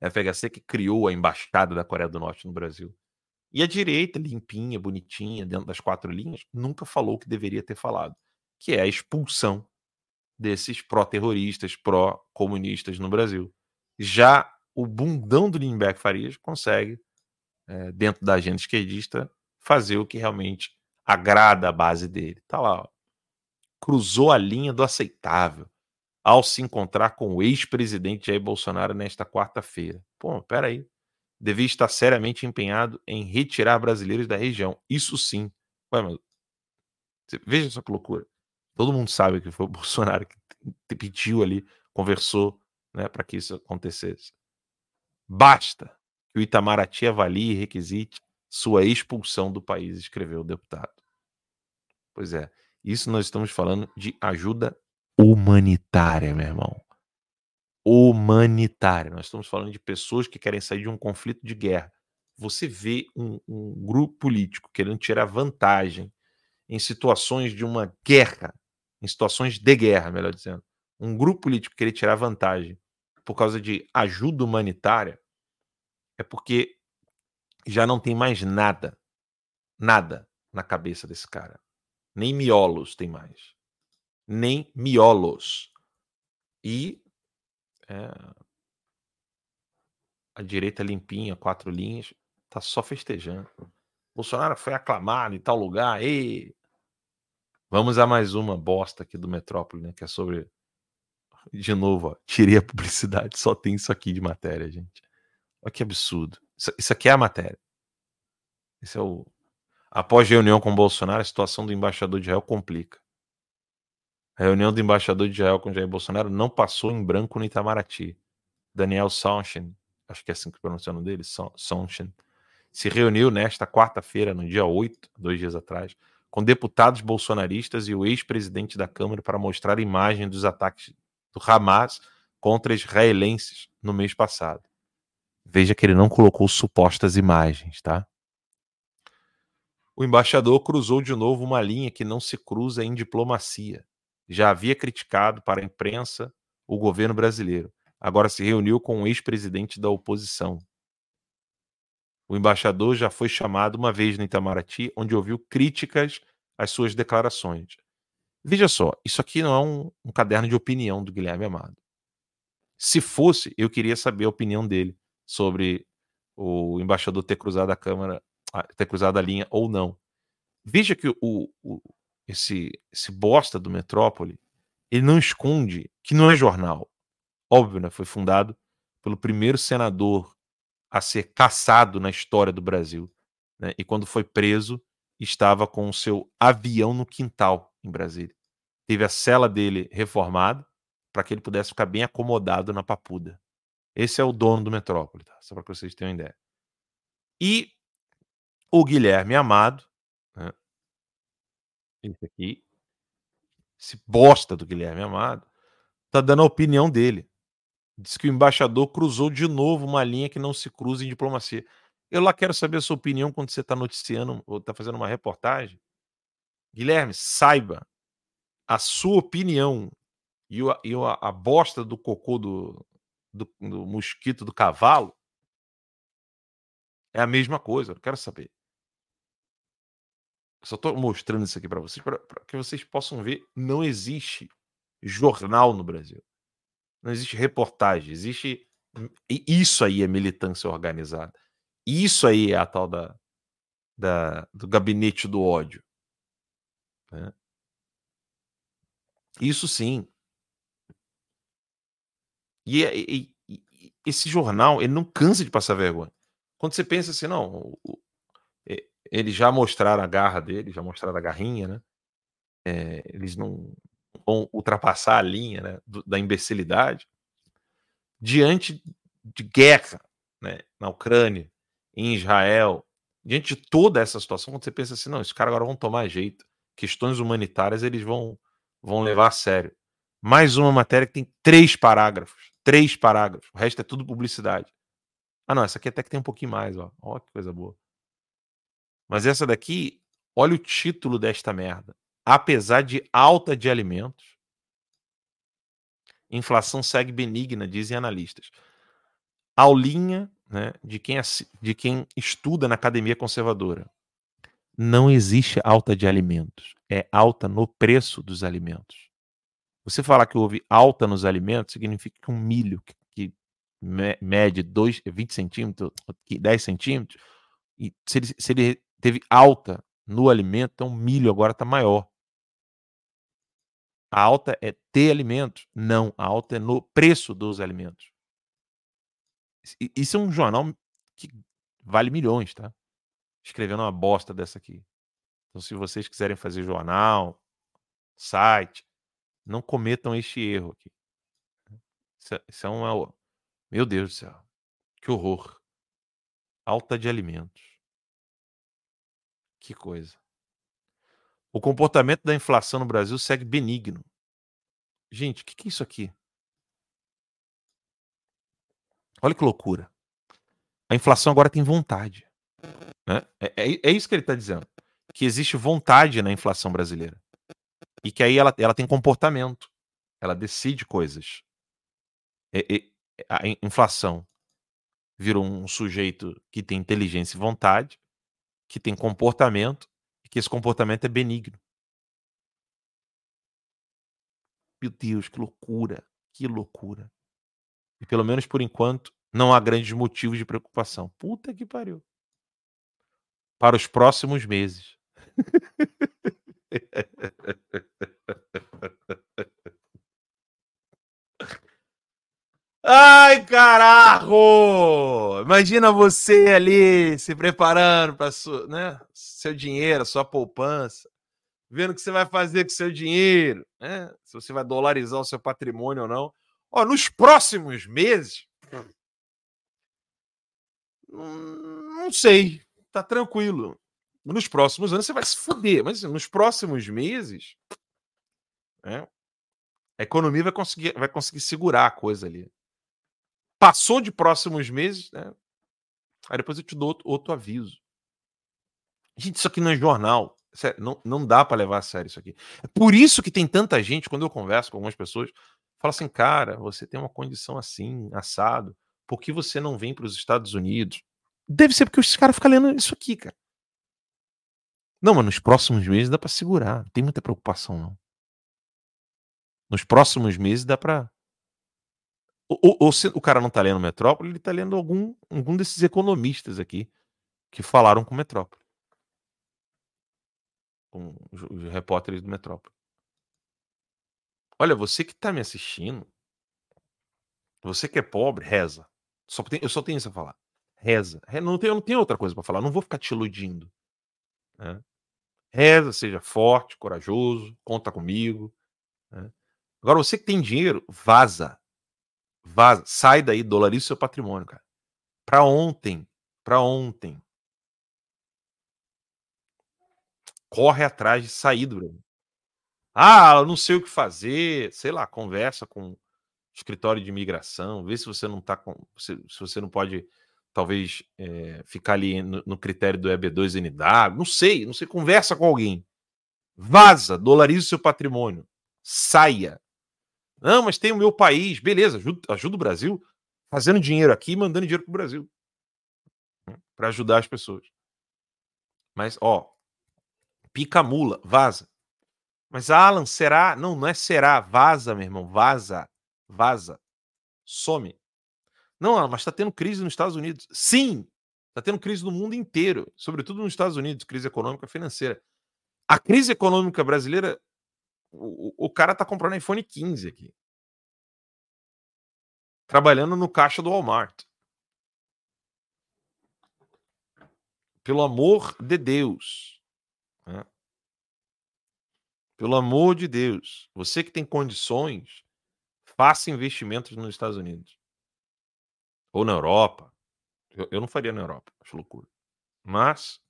A FHC que criou a embaixada da Coreia do Norte no Brasil. E a direita, limpinha, bonitinha, dentro das quatro linhas, nunca falou o que deveria ter falado, que é a expulsão desses pró-terroristas, pró-comunistas no Brasil. Já o bundão do Lindbergh Farias consegue é, dentro da agenda esquerdista, fazer o que realmente agrada a base dele. Tá lá, ó. cruzou a linha do aceitável ao se encontrar com o ex-presidente Jair Bolsonaro nesta quarta-feira. Pô, peraí. Devia estar seriamente empenhado em retirar brasileiros da região. Isso sim. Ué, mas... Veja só que loucura. Todo mundo sabe que foi o <laughs> Bolsonaro que pediu ali, conversou né, para que isso acontecesse. Basta que o Itamaraty avalie e requisite sua expulsão do país, escreveu o deputado. Pois é, isso nós estamos falando de ajuda humanitária, meu irmão. Humanitária. Nós estamos falando de pessoas que querem sair de um conflito de guerra. Você vê um, um grupo político querendo tirar vantagem em situações de uma guerra, em situações de guerra, melhor dizendo. Um grupo político querer tirar vantagem por causa de ajuda humanitária, é porque já não tem mais nada, nada na cabeça desse cara. Nem miolos tem mais. Nem miolos. E é, a direita limpinha, quatro linhas, tá só festejando. Bolsonaro foi aclamado em tal lugar. E vamos a mais uma bosta aqui do Metrópole, né? Que é sobre. De novo, ó, tirei a publicidade, só tem isso aqui de matéria, gente. Olha que absurdo. Isso, isso aqui é a matéria. Esse é o. Após reunião com Bolsonaro, a situação do embaixador de Israel complica. A reunião do embaixador de Israel com Jair Bolsonaro não passou em branco no Itamaraty. Daniel Sonchen, acho que é assim que pronuncia o nome dele, Sonchen, se reuniu nesta quarta-feira, no dia 8, dois dias atrás, com deputados bolsonaristas e o ex-presidente da Câmara para mostrar imagem dos ataques do Hamas contra israelenses no mês passado. Veja que ele não colocou supostas imagens, tá? O embaixador cruzou de novo uma linha que não se cruza em diplomacia. Já havia criticado para a imprensa o governo brasileiro. Agora se reuniu com o ex-presidente da oposição. O embaixador já foi chamado uma vez no Itamaraty, onde ouviu críticas às suas declarações. Veja só, isso aqui não é um, um caderno de opinião do Guilherme Amado. Se fosse, eu queria saber a opinião dele sobre o embaixador ter cruzado a câmara, ter cruzado a linha ou não. Veja que o, o, esse, esse bosta do Metrópole, ele não esconde que não é jornal. Óbvio, né? Foi fundado pelo primeiro senador a ser caçado na história do Brasil. Né? E quando foi preso, estava com o seu avião no quintal em Brasília. Teve a cela dele reformada para que ele pudesse ficar bem acomodado na papuda. Esse é o dono do Metrópole, tá? só para que vocês tenham ideia. E o Guilherme Amado? Esse aqui, esse bosta do Guilherme Amado, tá dando a opinião dele. Diz que o embaixador cruzou de novo uma linha que não se cruza em diplomacia. Eu lá quero saber a sua opinião quando você está noticiando ou está fazendo uma reportagem. Guilherme, saiba, a sua opinião e, o, e a, a, bosta do cocô do, do, do, mosquito do cavalo é a mesma coisa. Eu quero saber. Só estou mostrando isso aqui para vocês, para que vocês possam ver. Não existe jornal no Brasil. Não existe reportagem. Existe. Isso aí é militância organizada. Isso aí é a tal da, da do gabinete do ódio. Né? Isso sim. E, e, e, esse jornal, ele não cansa de passar vergonha. Quando você pensa assim, não, eles já mostraram a garra dele, já mostraram a garrinha, né? É, eles não vão ultrapassar a linha né, da imbecilidade diante de guerra né, na Ucrânia, em Israel, diante de toda essa situação, quando você pensa assim, não, esses caras agora vão tomar jeito, questões humanitárias eles vão, vão levar a sério. Mais uma matéria que tem três parágrafos, três parágrafos, o resto é tudo publicidade. Ah, não, essa aqui até que tem um pouquinho mais, ó. Ó, que coisa boa. Mas essa daqui, olha o título desta merda. Apesar de alta de alimentos, inflação segue benigna, dizem analistas. Aulinha né, de, quem, de quem estuda na academia conservadora. Não existe alta de alimentos, é alta no preço dos alimentos. Você falar que houve alta nos alimentos significa que um milho que, que mede 2, 20 centímetros, 10 centímetros, e se ele, se ele teve alta no alimento, então milho agora está maior. A alta é ter alimentos? Não, a alta é no preço dos alimentos. Isso é um jornal que vale milhões, tá? Escrevendo uma bosta dessa aqui. Então, se vocês quiserem fazer jornal, site, não cometam este erro aqui. Isso é, isso é um. Meu Deus do céu. Que horror. Alta de alimentos. Que coisa. O comportamento da inflação no Brasil segue benigno. Gente, o que, que é isso aqui? Olha que loucura. A inflação agora tem vontade. Né? É, é, é isso que ele está dizendo. Que existe vontade na inflação brasileira. E que aí ela, ela tem comportamento. Ela decide coisas. É, é, a inflação virou um sujeito que tem inteligência e vontade, que tem comportamento, e que esse comportamento é benigno. Meu Deus, que loucura! Que loucura! E pelo menos por enquanto, não há grandes motivos de preocupação. Puta que pariu. Para os próximos meses. <laughs> Ai, carajo! Imagina você ali se preparando para né, seu dinheiro, sua poupança, vendo o que você vai fazer com seu dinheiro, né? Se você vai dolarizar o seu patrimônio ou não. Ó, nos próximos meses, não sei, tá tranquilo. Nos próximos anos você vai se fuder, mas nos próximos meses, né, a economia vai conseguir, vai conseguir segurar a coisa ali. Passou de próximos meses, né? Aí depois eu te dou outro, outro aviso. Gente, isso aqui não é jornal. Sério, não, não dá para levar a sério isso aqui. É por isso que tem tanta gente, quando eu converso com algumas pessoas, fala assim, cara, você tem uma condição assim, assado, por que você não vem para os Estados Unidos? Deve ser porque os caras ficam lendo isso aqui, cara. Não, mas nos próximos meses dá para segurar, não tem muita preocupação não. Nos próximos meses dá para ou, ou, se o cara não tá lendo Metrópole, ele tá lendo algum, algum desses economistas aqui que falaram com Metrópole. Com os, os repórteres do Metrópole. Olha, você que tá me assistindo, você que é pobre, reza. Só tem, eu só tenho isso a falar. Reza. Não tem, não tenho outra coisa para falar. Não vou ficar te iludindo. Né? Reza, seja forte, corajoso, conta comigo. Né? Agora, você que tem dinheiro, vaza. Vaza, sai daí, dolarize seu patrimônio, cara. Para ontem, para ontem. Corre atrás de sair do Brasil. Ah, eu não sei o que fazer, sei lá, conversa com o escritório de imigração, vê se você não tá com, se, se você não pode talvez é, ficar ali no, no, critério do EB2NW, não sei, não sei, conversa com alguém. Vaza, dolarize seu patrimônio. Saia. Não, mas tem o meu país. Beleza, ajuda, ajuda o Brasil fazendo dinheiro aqui e mandando dinheiro para o Brasil. Para ajudar as pessoas. Mas, ó, pica mula, vaza. Mas, Alan, será? Não, não é será. Vaza, meu irmão. Vaza. Vaza. Some. Não, Alan, mas está tendo crise nos Estados Unidos. Sim, está tendo crise no mundo inteiro, sobretudo nos Estados Unidos, crise econômica financeira. A crise econômica brasileira o, o cara tá comprando iPhone 15 aqui. Trabalhando no caixa do Walmart. Pelo amor de Deus. Né? Pelo amor de Deus. Você que tem condições, faça investimentos nos Estados Unidos. Ou na Europa. Eu, eu não faria na Europa, acho loucura. Mas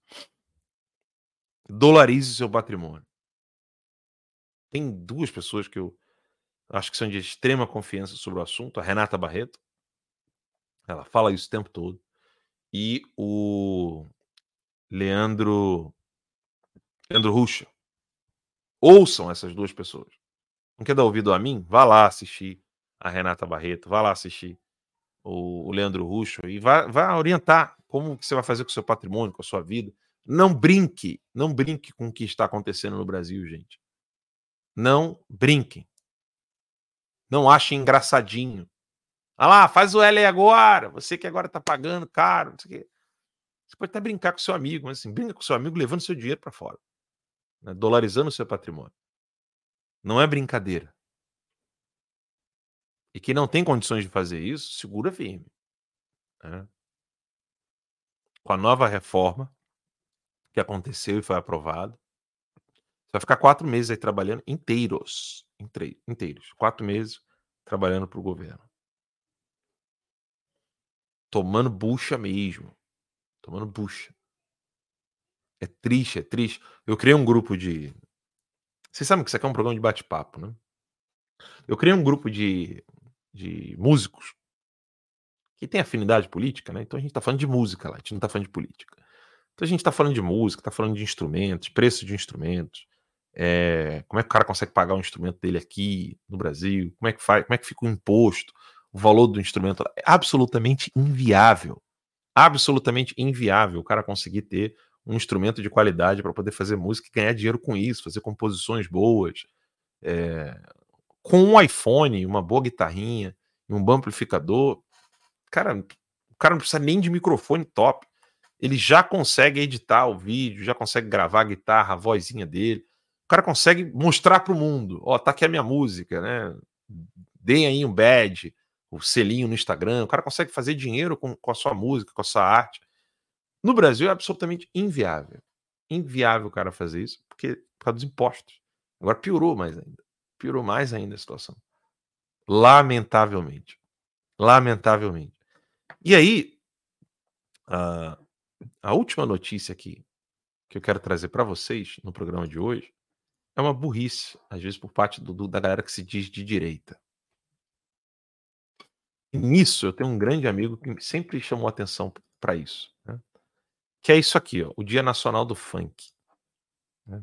dolarize seu patrimônio. Tem duas pessoas que eu acho que são de extrema confiança sobre o assunto. A Renata Barreto, ela fala isso o tempo todo. E o Leandro Leandro Ruxa. Ouçam essas duas pessoas. Não quer dar ouvido a mim? Vá lá assistir a Renata Barreto, vá lá assistir o, Leandro Ruxo e vá, vá orientar como que você vai fazer com o seu patrimônio, com a sua vida. Não brinque, não brinque com o que está acontecendo no Brasil, gente. Não brinquem. Não achem engraçadinho. Ah lá, faz o L agora. Você que agora tá pagando caro. Você pode até brincar com seu amigo, mas assim, brinca com seu amigo levando seu dinheiro para fora. Né? Dolarizando o seu patrimônio. Não é brincadeira. E quem não tem condições de fazer isso, segura firme. Né? Com a nova reforma que aconteceu e foi aprovada, você vai ficar quatro meses aí trabalhando inteiros. Inteiros. Quatro meses trabalhando para o governo. Tomando bucha mesmo. Tomando bucha. É triste, é triste. Eu criei um grupo de. Vocês sabem que isso aqui é um programa de bate-papo, né? Eu criei um grupo de, de músicos que tem afinidade política, né? Então a gente tá falando de música lá, a gente não tá falando de política. Então a gente tá falando de música, tá falando de instrumentos, preço de instrumentos, é, como é que o cara consegue pagar o instrumento dele aqui no Brasil? Como é que faz? Como é que fica o imposto? O valor do instrumento é absolutamente inviável. Absolutamente inviável o cara conseguir ter um instrumento de qualidade para poder fazer música e ganhar dinheiro com isso, fazer composições boas. É, com um iPhone, uma boa guitarrinha e um bom amplificador, cara, o cara não precisa nem de microfone top. Ele já consegue editar o vídeo, já consegue gravar a guitarra, a vozinha dele o cara consegue mostrar para o mundo, ó, tá aqui a minha música, né? Deem aí um badge, o selinho no Instagram. O cara consegue fazer dinheiro com, com a sua música, com a sua arte. No Brasil é absolutamente inviável. Inviável o cara fazer isso, porque por causa dos impostos. Agora piorou mais ainda. Piorou mais ainda a situação. Lamentavelmente. Lamentavelmente. E aí, a, a última notícia aqui que eu quero trazer para vocês no programa de hoje é uma burrice, às vezes, por parte do, do, da galera que se diz de direita. E nisso, eu tenho um grande amigo que sempre chamou atenção para isso. Né? Que é isso aqui, ó, o Dia Nacional do Funk. Né?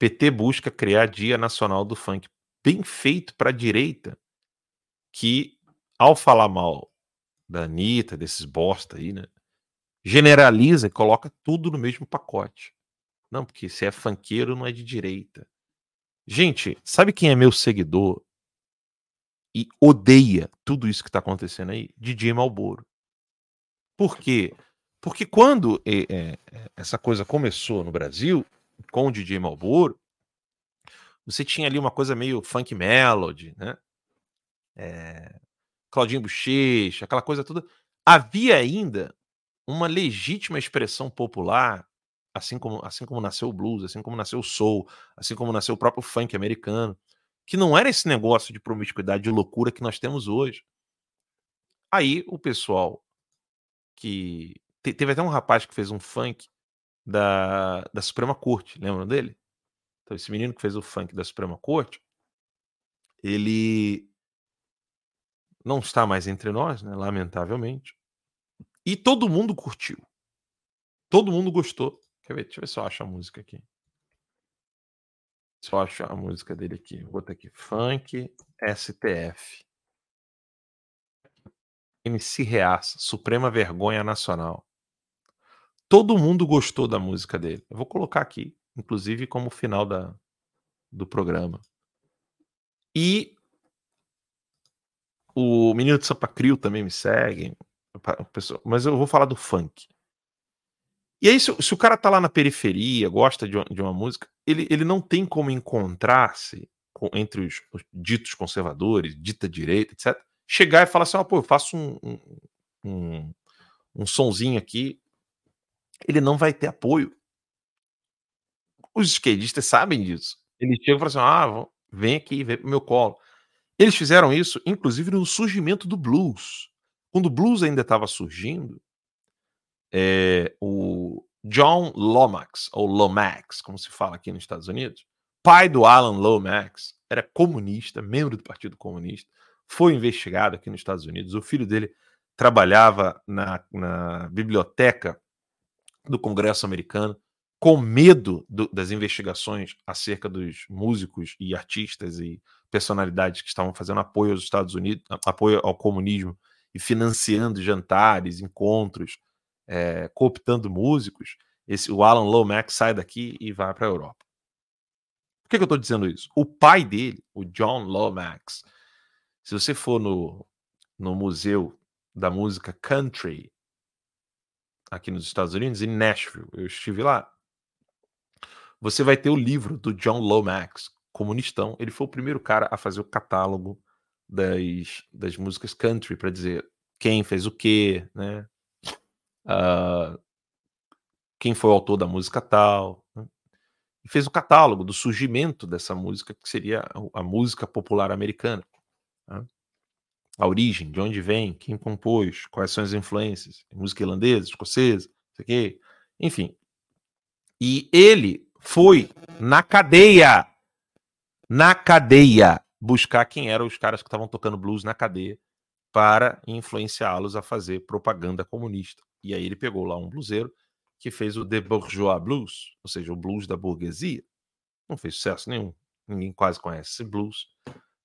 PT busca criar Dia Nacional do Funk. Bem feito para a direita, que, ao falar mal da Anitta, desses bosta aí, né? Generaliza e coloca tudo no mesmo pacote. Não, porque se é funkeiro não é de direita. Gente, sabe quem é meu seguidor e odeia tudo isso que está acontecendo aí, DJ Malboro. Por quê? Porque quando é, é, essa coisa começou no Brasil, com o DJ Malboro, você tinha ali uma coisa meio funk melody, né? É, Claudinho Bochecha, aquela coisa toda. Havia ainda uma legítima expressão popular, assim como, assim como nasceu o blues, assim como nasceu o soul, assim como nasceu o próprio funk americano, que não era esse negócio de promiscuidade, de loucura que nós temos hoje. Aí o pessoal que. Teve até um rapaz que fez um funk da, da Suprema Corte, lembram dele? Então, esse menino que fez o funk da Suprema Corte, ele não está mais entre nós, né, lamentavelmente. E todo mundo curtiu. Todo mundo gostou. Quer ver? Deixa eu ver se eu acho a música aqui. Se eu acho a música dele aqui. Vou botar aqui. Funk STF. MC Reaça, Suprema Vergonha Nacional. Todo mundo gostou da música dele. Eu vou colocar aqui, inclusive como final da, do programa. E o Menino de Sampa Crio também me segue. Mas eu vou falar do funk. E aí, se, se, o cara tá lá na periferia, gosta de uma, de uma música, ele, ele não tem como encontrar-se entre os, os, ditos conservadores, dita direita, etc. Chegar e falar assim: oh, pô, eu faço um, um, um, um sonzinho aqui. Ele não vai ter apoio. Os esquerdistas sabem disso. Eles chegam e falam assim: ah, vem aqui, vem pro meu colo. Eles fizeram isso, inclusive, no surgimento do blues. Quando o blues ainda estava surgindo, é, o John Lomax, ou Lomax, como se fala aqui nos Estados Unidos, pai do Alan Lomax, era comunista, membro do Partido Comunista, foi investigado aqui nos Estados Unidos. O filho dele trabalhava na, na biblioteca do Congresso americano, com medo do, das investigações acerca dos músicos e artistas e personalidades que estavam fazendo apoio aos Estados Unidos, apoio ao comunismo e financiando jantares, encontros, é, cooptando músicos, esse, o Alan Lomax sai daqui e vai para a Europa. Por que, que eu estou dizendo isso? O pai dele, o John Lomax, se você for no, no Museu da Música Country, aqui nos Estados Unidos, em Nashville, eu estive lá, você vai ter o livro do John Lomax, comunistão. Ele foi o primeiro cara a fazer o catálogo das, das músicas country para dizer quem fez o quê, né? Uh, quem foi o autor da música tal. Né? Fez o catálogo do surgimento dessa música, que seria a, a música popular americana. Né? A origem, de onde vem, quem compôs, quais são as influências, música irlandesa, escocesa, sei quê. enfim. E ele foi na cadeia, na cadeia, buscar quem eram os caras que estavam tocando blues na cadeia para influenciá-los a fazer propaganda comunista. E aí ele pegou lá um bluseiro que fez o The Bourgeois Blues, ou seja, o blues da burguesia. Não fez sucesso nenhum, ninguém quase conhece esse blues.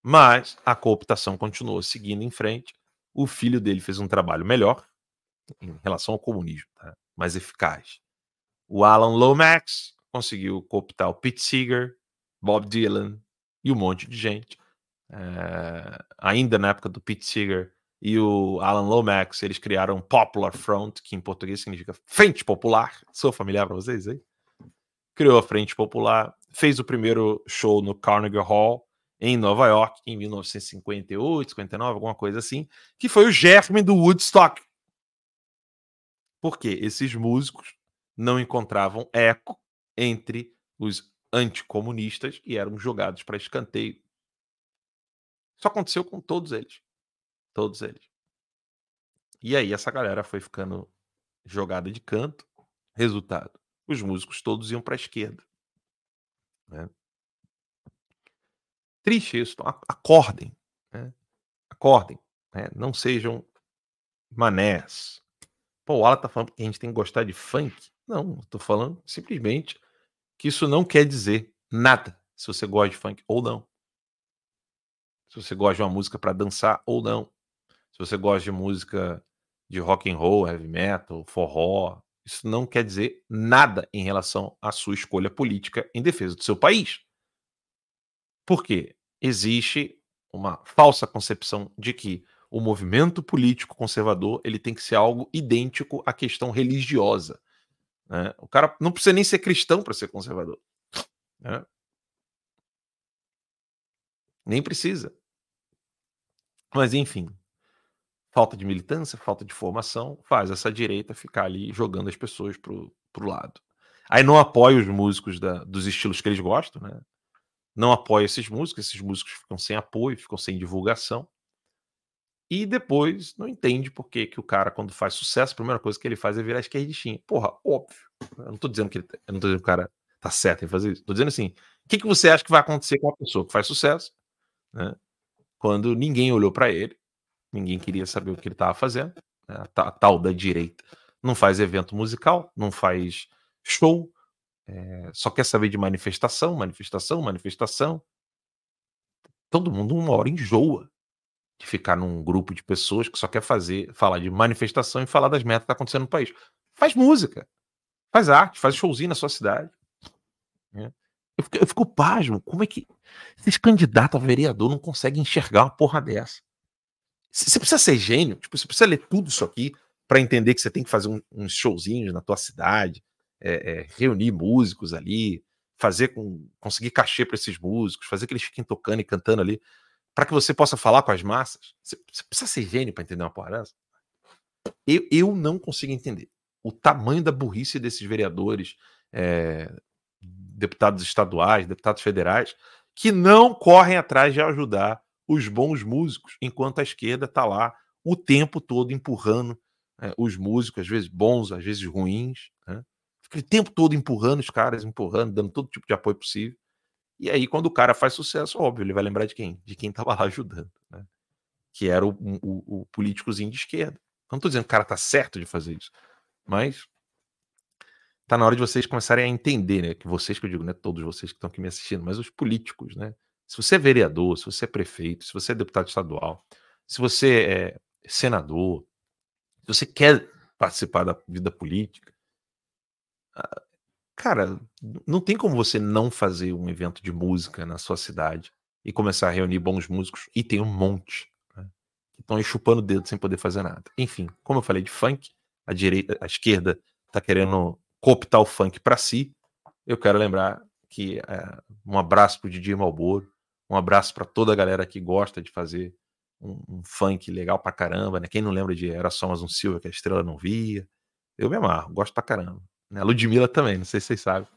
Mas a cooptação continuou seguindo em frente. O filho dele fez um trabalho melhor em relação ao comunismo, tá? mais eficaz. O Alan Lomax conseguiu cooptar o Pete Seeger, Bob Dylan e um monte de gente. É, ainda na época do Pete Seeger e o Alan Lomax, eles criaram Popular Front, que em português significa Frente Popular. Sou familiar para vocês aí? Criou a Frente Popular, fez o primeiro show no Carnegie Hall em Nova York em 1958, 59, alguma coisa assim, que foi o germe do Woodstock. Porque esses músicos não encontravam eco entre os anticomunistas e eram jogados para escanteio. Isso aconteceu com todos eles. Todos eles. E aí essa galera foi ficando jogada de canto. Resultado: os músicos todos iam para a esquerda. Né? Triste isso. Então, acordem. Né? Acordem. Né? Não sejam manés. Pô, o Alan tá falando que a gente tem que gostar de funk. Não, estou falando simplesmente que isso não quer dizer nada se você gosta de funk ou não. Se você gosta de uma música para dançar ou não. Se você gosta de música de rock and roll, heavy metal, forró, isso não quer dizer nada em relação à sua escolha política em defesa do seu país. Por quê? Existe uma falsa concepção de que o movimento político conservador ele tem que ser algo idêntico à questão religiosa. Né? O cara não precisa nem ser cristão para ser conservador. Né? Nem precisa. Mas, enfim, falta de militância, falta de formação, faz essa direita ficar ali jogando as pessoas pro, pro lado. Aí não apoia os músicos da, dos estilos que eles gostam, né? Não apoia esses músicos, esses músicos ficam sem apoio, ficam sem divulgação. E depois não entende por que, que o cara, quando faz sucesso, a primeira coisa que ele faz é virar esquerdistinha. Porra, óbvio. Eu não tô dizendo que ele, eu não tô dizendo que o cara tá certo em fazer isso. Tô dizendo assim: o que, que você acha que vai acontecer com uma pessoa que faz sucesso, né? Quando ninguém olhou para ele, ninguém queria saber o que ele estava fazendo, né? a, tal da direita. Não faz evento musical, não faz show, é, só quer saber de manifestação, manifestação, manifestação. Todo mundo uma hora enjoa de ficar num grupo de pessoas que só quer fazer, falar de manifestação e falar das metas que está acontecendo no país. Faz música, faz arte, faz showzinho na sua cidade. Né? Eu, fico, eu fico pasmo, como é que esses candidatos a vereador não conseguem enxergar uma porra dessa? Você precisa ser gênio, tipo, você precisa ler tudo isso aqui para entender que você tem que fazer um, uns showzinhos na tua cidade, é, é, reunir músicos ali, fazer com conseguir cachê para esses músicos, fazer que eles fiquem tocando e cantando ali para que você possa falar com as massas. Você, você precisa ser gênio para entender uma porra dessa. Eu, eu não consigo entender o tamanho da burrice desses vereadores, é, deputados estaduais, deputados federais, que não correm atrás de ajudar os bons músicos, enquanto a esquerda está lá o tempo todo empurrando é, os músicos, às vezes bons, às vezes ruins, né? Fica o tempo todo empurrando os caras, empurrando, dando todo tipo de apoio possível. E aí, quando o cara faz sucesso, óbvio, ele vai lembrar de quem? De quem estava lá ajudando, né? Que era o, o, o políticozinho de esquerda. Não estou dizendo que o cara tá certo de fazer isso, mas tá na hora de vocês começarem a entender, né? Que vocês que eu digo, né? Todos vocês que estão aqui me assistindo, mas os políticos, né? Se você é vereador, se você é prefeito, se você é deputado estadual, se você é senador, se você quer participar da vida política, ah, Cara, não tem como você não fazer um evento de música na sua cidade e começar a reunir bons músicos, e tem um monte, né, que estão aí chupando o dedo sem poder fazer nada. Enfim, como eu falei de funk, a direita, a esquerda está querendo cooptar o funk para si. Eu quero lembrar que é, um abraço pro Didi Malboro, um abraço para toda a galera que gosta de fazer um, um, funk legal pra caramba, né? Quem não lembra de Era Só Mais Um Silva que a estrela não via? Eu me amarro, gosto pra caramba. Né? A Ludmilla também, não sei se vocês sabem.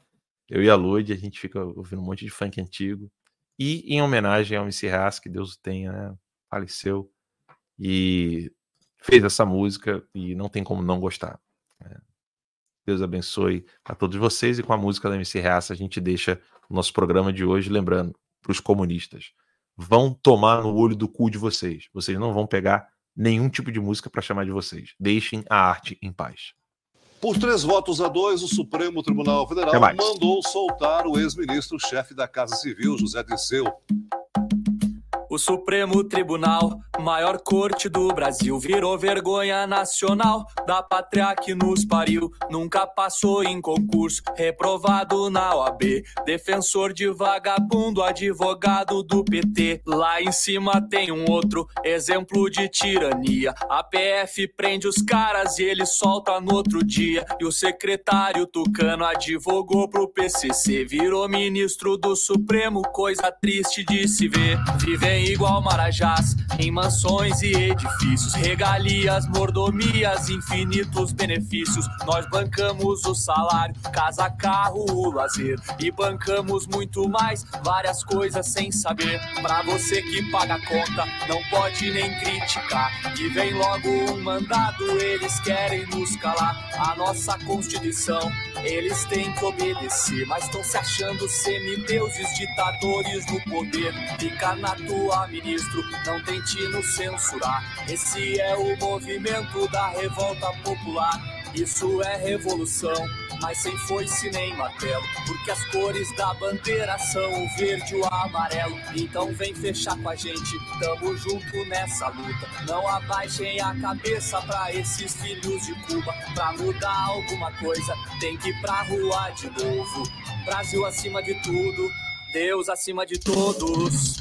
Eu e a Lud, a gente fica ouvindo um monte de funk antigo. E em homenagem ao MC Haas, que Deus o tenha, né? faleceu. E fez essa música e não tem como não gostar. Né? Deus abençoe a todos vocês. E com a música da MC Reaça, a gente deixa o nosso programa de hoje, lembrando para os comunistas: vão tomar no olho do cu de vocês. Vocês não vão pegar nenhum tipo de música para chamar de vocês. Deixem a arte em paz. Por três votos a dois, o Supremo Tribunal Federal mandou soltar o ex-ministro-chefe da Casa Civil, José Disseu. O Supremo Tribunal, maior corte do Brasil, virou vergonha nacional da pátria que nos pariu. Nunca passou em concurso, reprovado na OAB. Defensor de vagabundo, advogado do PT. Lá em cima tem um outro exemplo de tirania. A PF prende os caras e ele solta no outro dia. E o secretário Tucano advogou pro PCC, virou ministro do Supremo, coisa triste de se ver. Igual Marajás, em mansões e edifícios, regalias, mordomias, infinitos benefícios. Nós bancamos o salário, casa, carro, o lazer e bancamos muito mais, várias coisas sem saber. Pra você que paga a conta, não pode nem criticar. E vem logo um mandado, eles querem nos calar. A nossa Constituição, eles têm que obedecer, mas estão se achando semideuses, ditadores no poder. Fica na tua sua ministro, não tente nos censurar. Esse é o movimento da revolta popular. Isso é revolução, mas sem foice nem martelo. Porque as cores da bandeira são o verde e o amarelo. Então vem fechar com a gente, tamo junto nessa luta. Não abaixem a cabeça pra esses filhos de Cuba. Pra mudar alguma coisa, tem que ir pra rua de novo. Brasil acima de tudo, Deus acima de todos.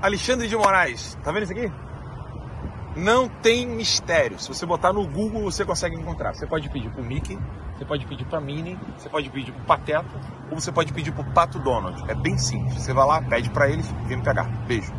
Alexandre de Moraes, tá vendo isso aqui? Não tem mistério. Se você botar no Google, você consegue encontrar. Você pode pedir pro Mickey, você pode pedir pra Minnie, você pode pedir pro Pateta, ou você pode pedir pro Pato Donald. É bem simples. Você vai lá, pede para eles, vem me pegar. Beijo.